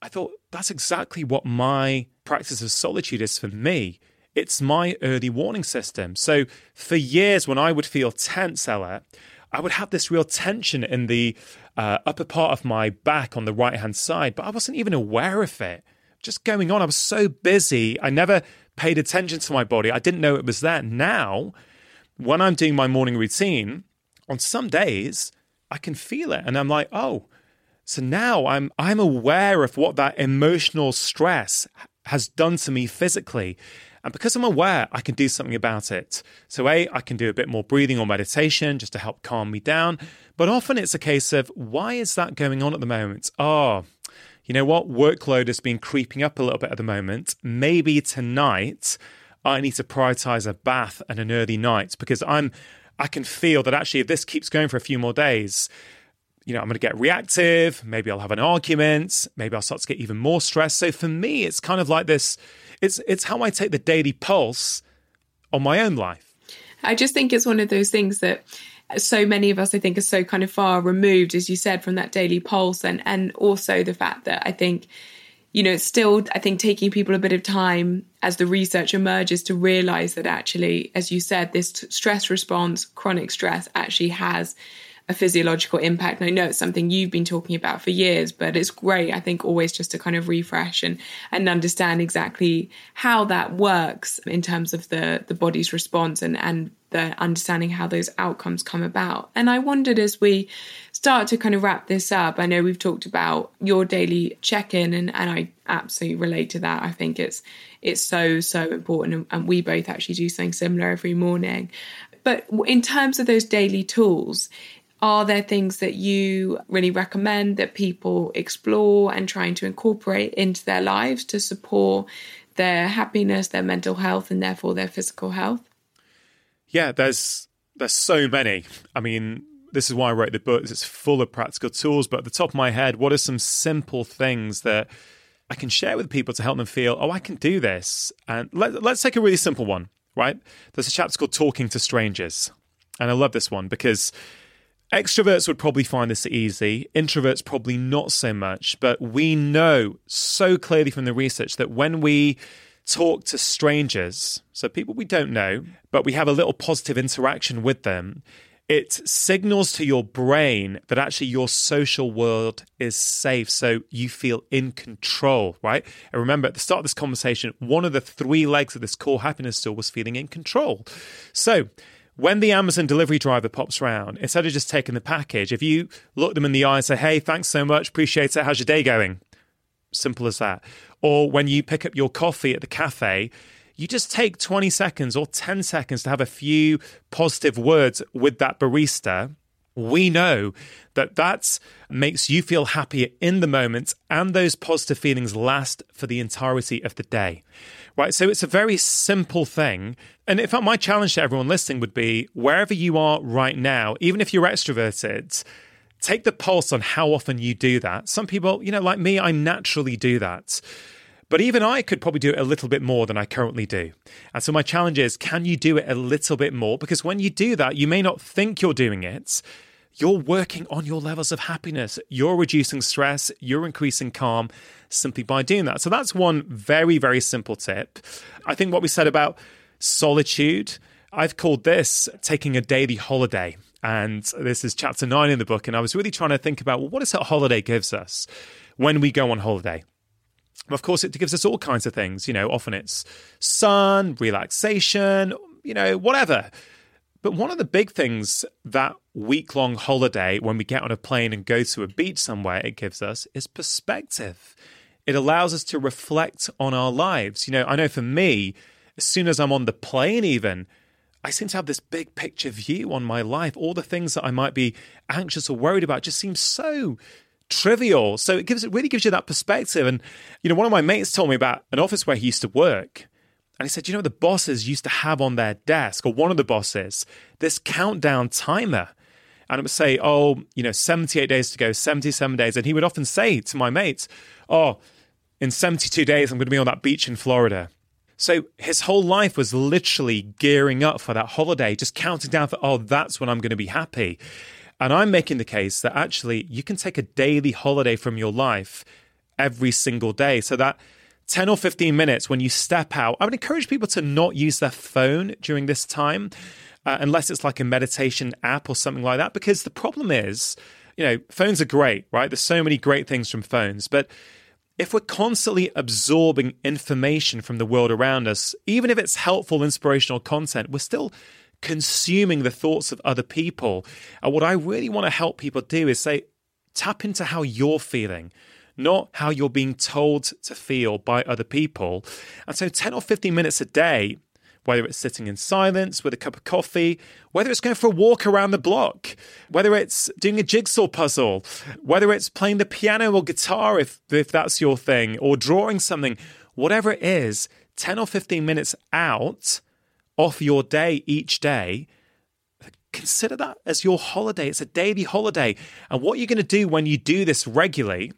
B: I thought that's exactly what my practice of solitude is for me. It's my early warning system. So for years, when I would feel tense, Ella, I would have this real tension in the uh, upper part of my back on the right hand side, but I wasn't even aware of it. Just going on, I was so busy. I never paid attention to my body. I didn't know it was there. Now, when I'm doing my morning routine, on some days, I can feel it. And I'm like, oh, so now I'm I'm aware of what that emotional stress has done to me physically. And because I'm aware, I can do something about it. So, A, I can do a bit more breathing or meditation just to help calm me down. But often it's a case of, why is that going on at the moment? Oh, you know what? Workload has been creeping up a little bit at the moment. Maybe tonight I need to prioritize a bath and an early night because I'm I can feel that actually if this keeps going for a few more days, you know, I'm going to get reactive. Maybe I'll have an argument. Maybe I'll start to get even more stressed. So for me, it's kind of like this. It's it's how I take the daily pulse on my own life.
A: I just think it's one of those things that so many of us, I think, are so kind of far removed, as you said, from that daily pulse, and and also the fact that I think, you know, it's still I think taking people a bit of time as the research emerges to realize that actually, as you said, this stress response, chronic stress, actually has a physiological impact. And I know it's something you've been talking about for years, but it's great, I think, always just to kind of refresh and, and understand exactly how that works in terms of the, the body's response and, and the understanding how those outcomes come about. And I wondered as we start to kind of wrap this up, I know we've talked about your daily check-in and, and I absolutely relate to that. I think it's it's so, so important. And, and we both actually do something similar every morning. But in terms of those daily tools, are there things that you really recommend that people explore and trying to incorporate into their lives to support their happiness, their mental health, and therefore their physical health?
B: Yeah, there's there's so many. I mean, this is why I wrote the book. It's full of practical tools. But at the top of my head, what are some simple things that I can share with people to help them feel, oh, I can do this? And let, let's take a really simple one, right? There's a chapter called Talking to Strangers. And I love this one because Extroverts would probably find this easy, introverts probably not so much, but we know so clearly from the research that when we talk to strangers, so people we don't know, but we have a little positive interaction with them, it signals to your brain that actually your social world is safe. So you feel in control, right? And remember, at the start of this conversation, one of the three legs of this core happiness stool was feeling in control. So when the Amazon delivery driver pops around, instead of just taking the package, if you look them in the eye and say, hey, thanks so much, appreciate it, how's your day going? Simple as that. Or when you pick up your coffee at the cafe, you just take 20 seconds or 10 seconds to have a few positive words with that barista. We know that that makes you feel happier in the moment, and those positive feelings last for the entirety of the day right? So it's a very simple thing. And in fact, my challenge to everyone listening would be wherever you are right now, even if you're extroverted, take the pulse on how often you do that. Some people, you know, like me, I naturally do that. But even I could probably do it a little bit more than I currently do. And so my challenge is can you do it a little bit more? Because when you do that, you may not think you're doing it. You're working on your levels of happiness. You're reducing stress. You're increasing calm simply by doing that. So that's one very, very simple tip. I think what we said about solitude, I've called this taking a daily holiday. And this is chapter nine in the book. And I was really trying to think about well, what is it a holiday gives us when we go on holiday? Of course, it gives us all kinds of things. You know, often it's sun, relaxation, you know, whatever. But one of the big things that week long holiday, when we get on a plane and go to a beach somewhere, it gives us is perspective. It allows us to reflect on our lives. You know, I know for me, as soon as I'm on the plane, even, I seem to have this big picture view on my life. All the things that I might be anxious or worried about just seem so trivial. So it gives it really gives you that perspective. And you know, one of my mates told me about an office where he used to work. And he said, you know, the bosses used to have on their desk, or one of the bosses, this countdown timer. And it would say, oh, you know, 78 days to go, 77 days. And he would often say to my mates, oh, in 72 days, I'm going to be on that beach in Florida. So his whole life was literally gearing up for that holiday, just counting down for, oh, that's when I'm going to be happy. And I'm making the case that actually you can take a daily holiday from your life every single day. So that 10 or 15 minutes when you step out, I would encourage people to not use their phone during this time, uh, unless it's like a meditation app or something like that. Because the problem is, you know, phones are great, right? There's so many great things from phones, but if we're constantly absorbing information from the world around us, even if it's helpful, inspirational content, we're still consuming the thoughts of other people. And what I really want to help people do is say, tap into how you're feeling. not how you're being told to feel by other people. And so 10 or 15 minutes a day, whether it's sitting in silence with a cup of coffee, whether it's going for a walk around the block, whether it's doing a jigsaw puzzle, whether it's playing the piano or guitar if, if that's your thing, or drawing something, whatever it is, 10 or 15 minutes out off your day each day consider that as your holiday. It's a daily holiday. And what you're going to do when you do this regularly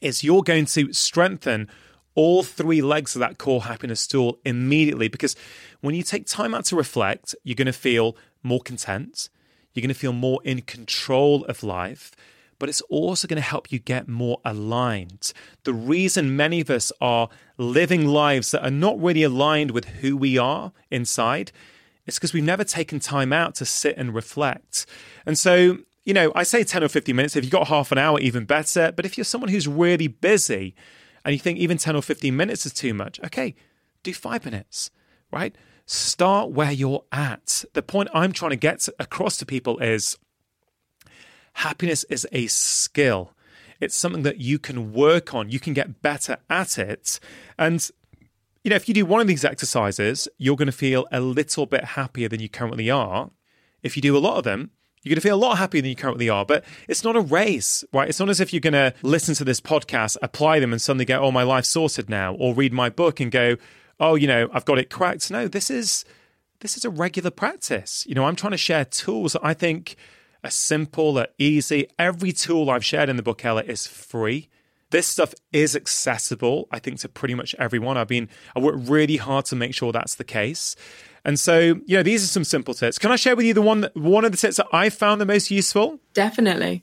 B: is you're going to strengthen all three legs of that core happiness stool immediately because when you take time out to reflect, you're going to feel more content. You're going to feel more in control of life, but it's also going to help you get more aligned. The reason many of us are living lives that are not really aligned with who we are inside is because we've never taken time out to sit and reflect. And so, you know, I say 10 or 15 minutes. If you've got half an hour, even better. But if you're someone who's really busy and you think even 10 or 15 minutes is too much, okay, do five minutes, right? Start where you're at. The point I'm trying to get across to people is happiness is a skill. It's something that you can work on. You can get better at it. And you know, if you do one of these exercises, you're going to feel a little bit happier than you currently are. If you do a lot of them, you're going to feel a lot happier than you currently are. But it's not a race, right? It's not as if you're going to listen to this podcast, apply them, and suddenly go, oh, my life's sorted now, or read my book and go, oh, you know, I've got it cracked. No, this is this is a regular practice. You know, I'm trying to share tools that I think are simple, are easy. Every tool I've shared in the book, Ella, is free. This stuff is accessible, I think, to pretty much everyone. I've been, I work really hard to make sure that's the case. And so, you know, these are some simple tips. Can I share with you the one, that, one of the tips that I found the most useful?
A: Definitely.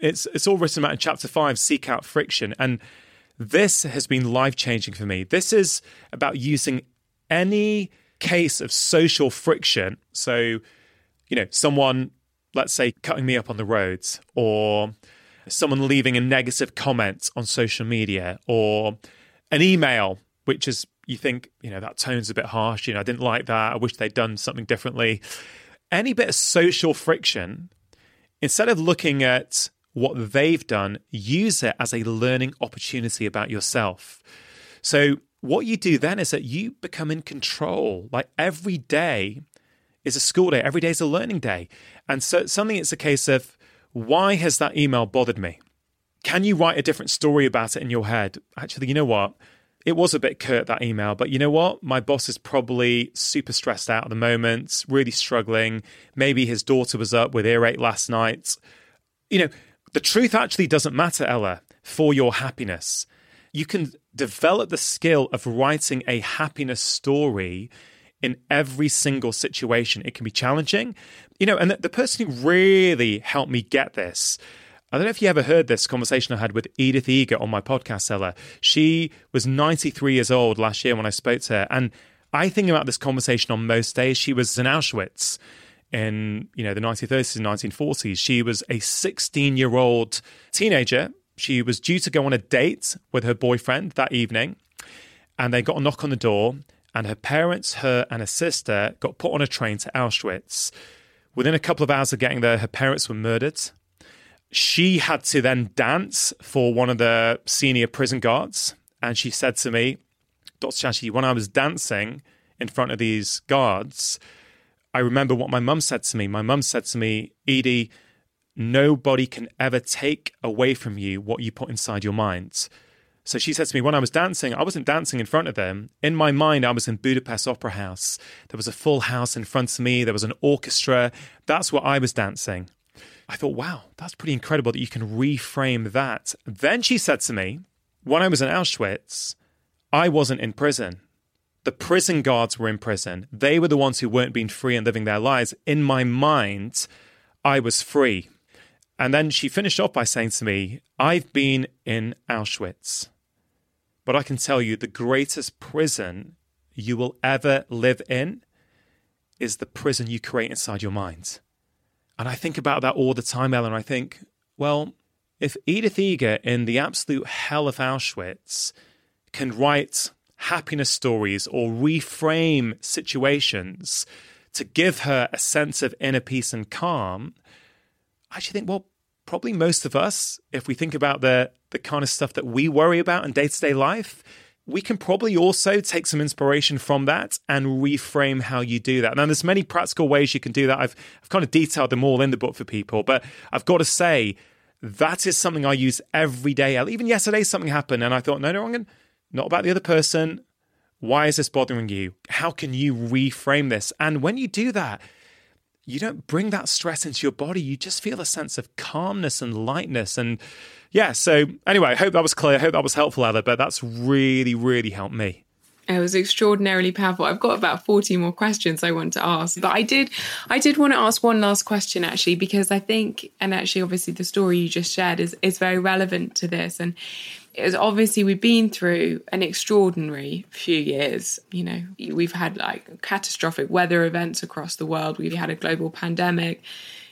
B: It's it's all written about in chapter five. Seek out friction, and this has been life changing for me. This is about using any case of social friction. So, you know, someone, let's say, cutting me up on the roads, or someone leaving a negative comment on social media or an email, which is, you think, you know, that tone's a bit harsh. You know, I didn't like that. I wish they'd done something differently. Any bit of social friction, instead of looking at what they've done, use it as a learning opportunity about yourself. So, what you do then is that you become in control. Like every day is a school day, every day is a learning day. And so, something it's a case of, why has that email bothered me? Can you write a different story about it in your head? Actually, you know what? It was a bit curt, that email, but you know what? My boss is probably super stressed out at the moment, really struggling. Maybe his daughter was up with earache last night. You know, the truth actually doesn't matter, Ella, for your happiness. You can develop the skill of writing a happiness story in every single situation. It can be challenging, you know, and the, the person who really helped me get this. I don't know if you ever heard this conversation I had with Edith Eger on my podcast, Ella. She was 93 years old last year when I spoke to her. And I think about this conversation on most days. She was in Auschwitz in, you know, the 1930s and 1940s. She was a 16 year old teenager. She was due to go on a date with her boyfriend that evening. And they got a knock on the door and her parents, her, and her sister got put on a train to Auschwitz. Within a couple of hours of getting there, her parents were murdered. She had to then dance for one of the senior prison guards. And she said to me, Dr. Shashi, when I was dancing in front of these guards, I remember what my mum said to me. My mum said to me, Edie, nobody can ever take away from you what you put inside your mind. So she said to me, when I was dancing, I wasn't dancing in front of them. In my mind, I was in Budapest Opera House. There was a full house in front of me, there was an orchestra. That's what I was dancing. I thought, wow, that's pretty incredible that you can reframe that. Then she said to me, when I was in Auschwitz, I wasn't in prison. The prison guards were in prison. They were the ones who weren't being free and living their lives. In my mind, I was free. And then she finished off by saying to me, I've been in Auschwitz. But I can tell you the greatest prison you will ever live in is the prison you create inside your mind. And I think about that all the time, Ella. I think, well, if Edith Eger in the absolute hell of Auschwitz can write happiness stories or reframe situations to give her a sense of inner peace and calm, I actually think, well, probably most of us, if we think about the the kind of stuff that we worry about in day to day life, we can probably also take some inspiration from that and reframe how you do that. Now, there's many practical ways you can do that. I've, I've kind of detailed them all in the book for people, but I've got to say, that is something I use every day. Even yesterday, something happened, and I thought, no, no, I'm not about the other person. Why is this bothering you? How can you reframe this? And when you do that, you don't bring that stress into your body. You just feel a sense of calmness and lightness. And yeah, so anyway, I hope that was clear. I hope that was helpful, Ella, but that's really, really helped me.
A: It was extraordinarily powerful. I've got about 40 more questions I want to ask. But I did I did want to ask one last question actually, because I think and actually obviously the story you just shared is is very relevant to this. And is obviously we've been through an extraordinary few years. You know, we've had like catastrophic weather events across the world. We've had a global pandemic.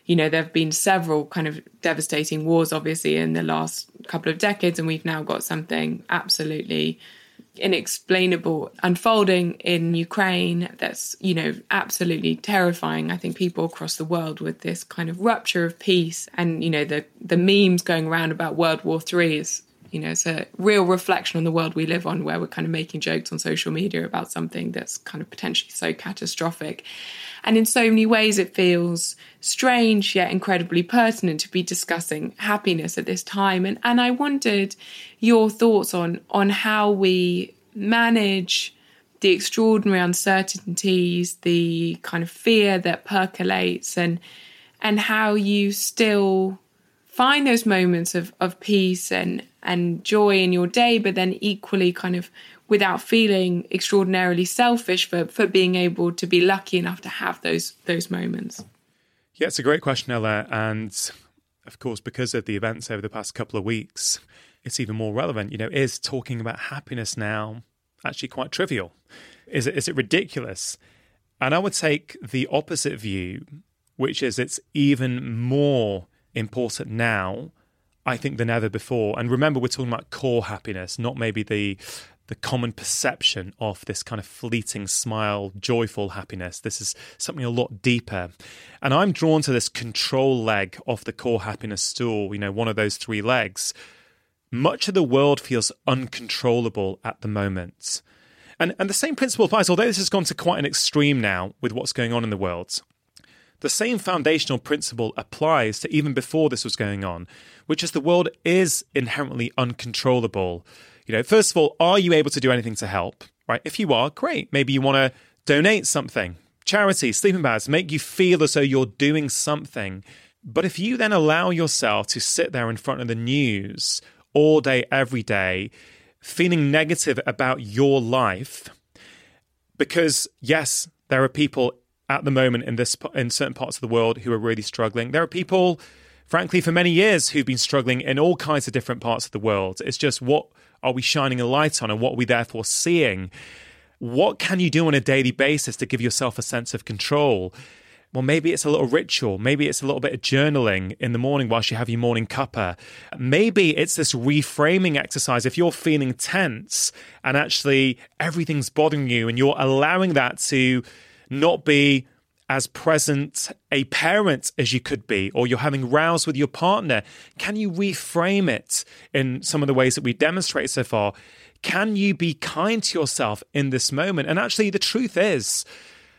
A: You know, there have been several kind of devastating wars, obviously, in the last couple of decades, and we've now got something absolutely inexplainable unfolding in Ukraine that's, you know, absolutely terrifying. I think people across the world with this kind of rupture of peace and, you know, the the memes going around about World War Three is you know, it's a real reflection on the world we live on where we're kind of making jokes on social media about something that's kind of potentially so catastrophic. And in so many ways, it feels strange yet incredibly pertinent to be discussing happiness at this time. And, and I wondered your thoughts on, on how we manage the extraordinary uncertainties, the kind of fear that percolates, and and how you still find those moments of, of peace and, and joy in your day, but then equally kind of without feeling extraordinarily selfish for, for being able to be lucky enough to have those those moments?
B: Yeah, it's a great question, Ella. And of course, because of the events over the past couple of weeks, it's even more relevant. You know, is talking about happiness now actually quite trivial? Is it is it ridiculous? And I would take the opposite view, which is it's even more important now, I think, than ever before. And remember, we're talking about core happiness, not maybe the the common perception of this kind of fleeting smile, joyful happiness. This is something a lot deeper. And I'm drawn to this control leg of the core happiness stool, you know, one of those three legs. Much of the world feels uncontrollable at the moment. And, and the same principle applies, although this has gone to quite an extreme now with what's going on in the world. The same foundational principle applies to even before this was going on, which is the world is inherently uncontrollable. You know, first of all, are you able to do anything to help? Right? If you are, great. Maybe you want to donate something. Charity, sleeping bags, make you feel as though you're doing something. But if you then allow yourself to sit there in front of the news all day, every day, feeling negative about your life, because yes, there are people at the moment in this in certain parts of the world who are really struggling. There are people, frankly, for many years who've been struggling in all kinds of different parts of the world. It's just what are we shining a light on, and what are we therefore seeing? What can you do on a daily basis to give yourself a sense of control? Well, maybe it's a little ritual. Maybe it's a little bit of journaling in the morning whilst you have your morning cuppa. Maybe it's this reframing exercise. If you're feeling tense and actually everything's bothering you and you're allowing that to not be as present a parent as you could be, or you're having rows with your partner? Can you reframe it in some of the ways that we demonstrate so far? Can you be kind to yourself in this moment? And actually, the truth is,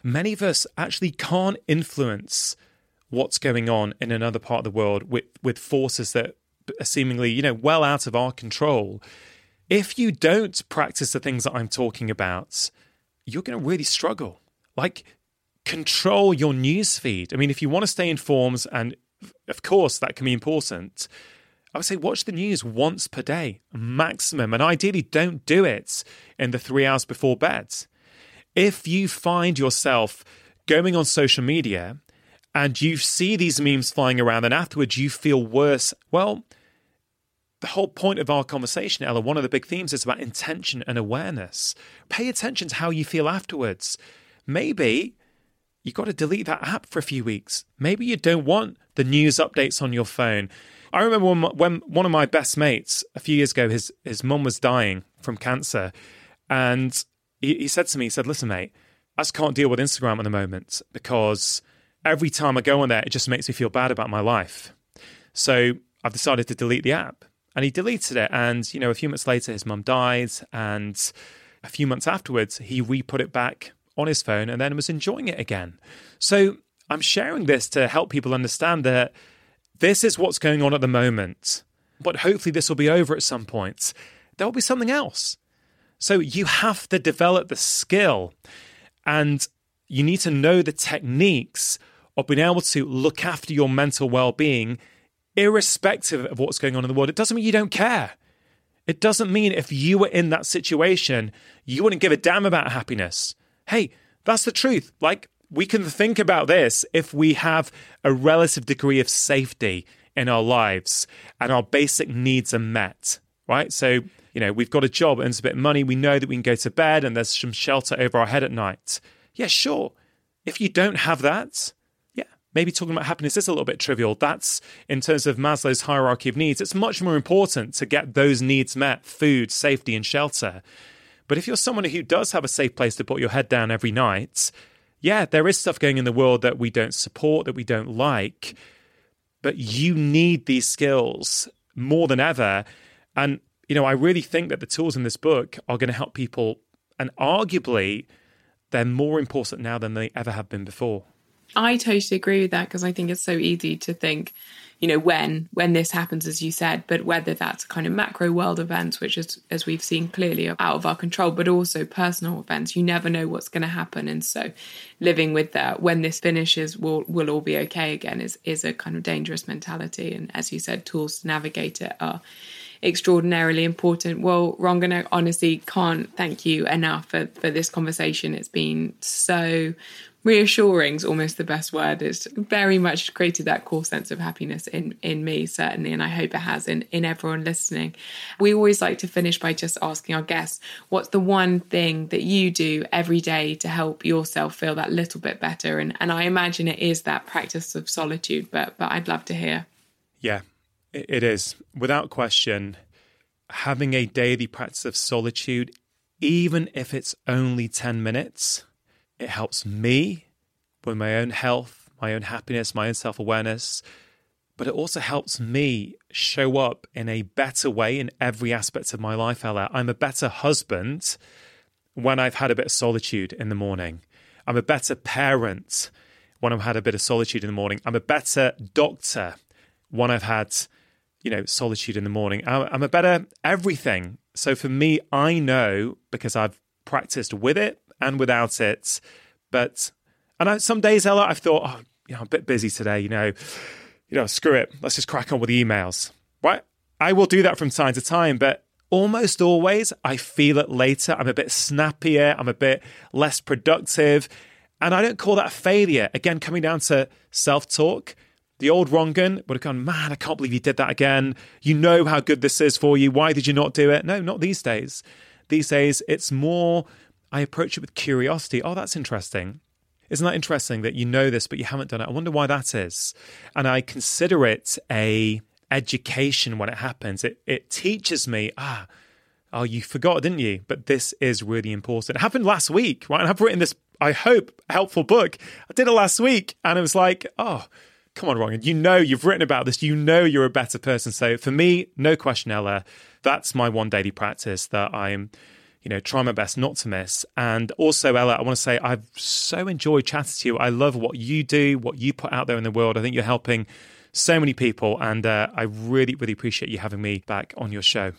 B: many of us actually can't influence what's going on in another part of the world with, with forces that are seemingly, you know, well out of our control. If you don't practice the things that I'm talking about, you're going to really struggle like control your news feed. I mean, if you want to stay informed, and of course that can be important, I would say watch the news once per day, maximum, and ideally don't do it in the three hours before bed. If you find yourself going on social media and you see these memes flying around, and afterwards you feel worse, well, the whole point of our conversation, Ella, one of the big themes is about intention and awareness. Pay attention to how you feel afterwards maybe you've got to delete that app for a few weeks. Maybe you don't want the news updates on your phone. I remember when, when one of my best mates a few years ago, his his mum was dying from cancer, and he, he said to me, he said, "Listen, mate, I just can't deal with Instagram at the moment because every time I go on there, it just makes me feel bad about my life. So I've decided to delete the app." and he deleted it. And, you know, a few months later, his mum died. And a few months afterwards, he re put it back on his phone and then was enjoying it again. So I'm sharing this to help people understand that this is what's going on at the moment. But hopefully, this will be over at some point. There will be something else. So you have to develop the skill and you need to know the techniques of being able to look after your mental well being, irrespective of what's going on in the world. It doesn't mean you don't care. It doesn't mean if you were in that situation, you wouldn't give a damn about happiness. Hey, that's the truth. Like, we can think about this if we have a relative degree of safety in our lives and our basic needs are met, right? So, you know, we've got a job, earns a bit of money, we know that we can go to bed and there's some shelter over our head at night. Yeah, sure. If you don't have that, yeah, maybe talking about happiness is a little bit trivial. That's in terms of Maslow's hierarchy of needs. It's much more important to get those needs met food, safety, and shelter. But if you're someone who does have a safe place to put your head down every night, yeah, there is stuff going in the world that we don't support, that we don't like, but you need these skills more than ever. And, you know, I really think that the tools in this book are going to help people, and arguably, they're more important now than they ever have been before.
A: I totally agree with that because I think it's so easy to think, you know, when when this happens, as you said, but whether that's kind of macro world events, which is as we've seen clearly out of our control, but also personal events, you never know what's going to happen, and so living with that when this finishes, will will all be okay again is is a kind of dangerous mentality, and as you said, tools to navigate it are extraordinarily important. Well, Rangan, I honestly can't thank you enough for, for this conversation. It's been so reassuring is almost the best word. It's very much created that core sense of happiness in in me, certainly, and I hope it has in, in everyone listening. We always like to finish by just asking our guests, what's the one thing that you do every day to help yourself feel that little bit better? And and I imagine it is that practice of solitude, but but I'd love to hear.
B: Yeah, it is. Without question, having a daily practice of solitude, even if it's only 10 minutes, it helps me with my own health, my own happiness, my own self awareness. But it also helps me show up in a better way in every aspect of my life, Ella. I'm a better husband when I've had a bit of solitude in the morning. I'm a better parent when I've had a bit of solitude in the morning. I'm a better doctor when I've had, you know, solitude in the morning. I'm a better everything. So for me, I know because I've practiced with it and without it. But and I, some days, Ella, I've thought, oh, you know, I'm a bit busy today. You know, you know, screw it. Let's just crack on with the emails. Right? I will do that from time to time, but almost always I feel it later. I'm a bit snappier. I'm a bit less productive. And I don't call that a failure. Again, coming down to self talk, the old Rangan would have gone, man, I can't believe you did that again. You know how good this is for you. Why did you not do it? No, not these days. These days, it's more I approach it with curiosity. Oh, that's interesting. Isn't that interesting that you know this but you haven't done it? I wonder why that is. And I consider it a education when it happens. It it teaches me, ah, oh, you forgot, didn't you? But this is really important. It happened last week, right? And I've written this, I hope, helpful book. I did it last week and it was like, oh, come on, Rangan. You know you've written about this. You know you're a better person. So for me, no question, Ella, that's my one daily practice that I'm you know, try my best not to miss. And also, Ella, I want to say I've so enjoyed chatting to you. I love what you do, what you put out there in the world. I think you're helping so many people, and uh, I really, really appreciate you having me back on your show.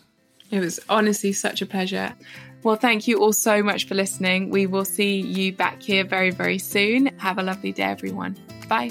A: It was honestly such a pleasure. Well, thank you all so much for listening. We will see you back here very, very soon. Have a lovely day, everyone. Bye.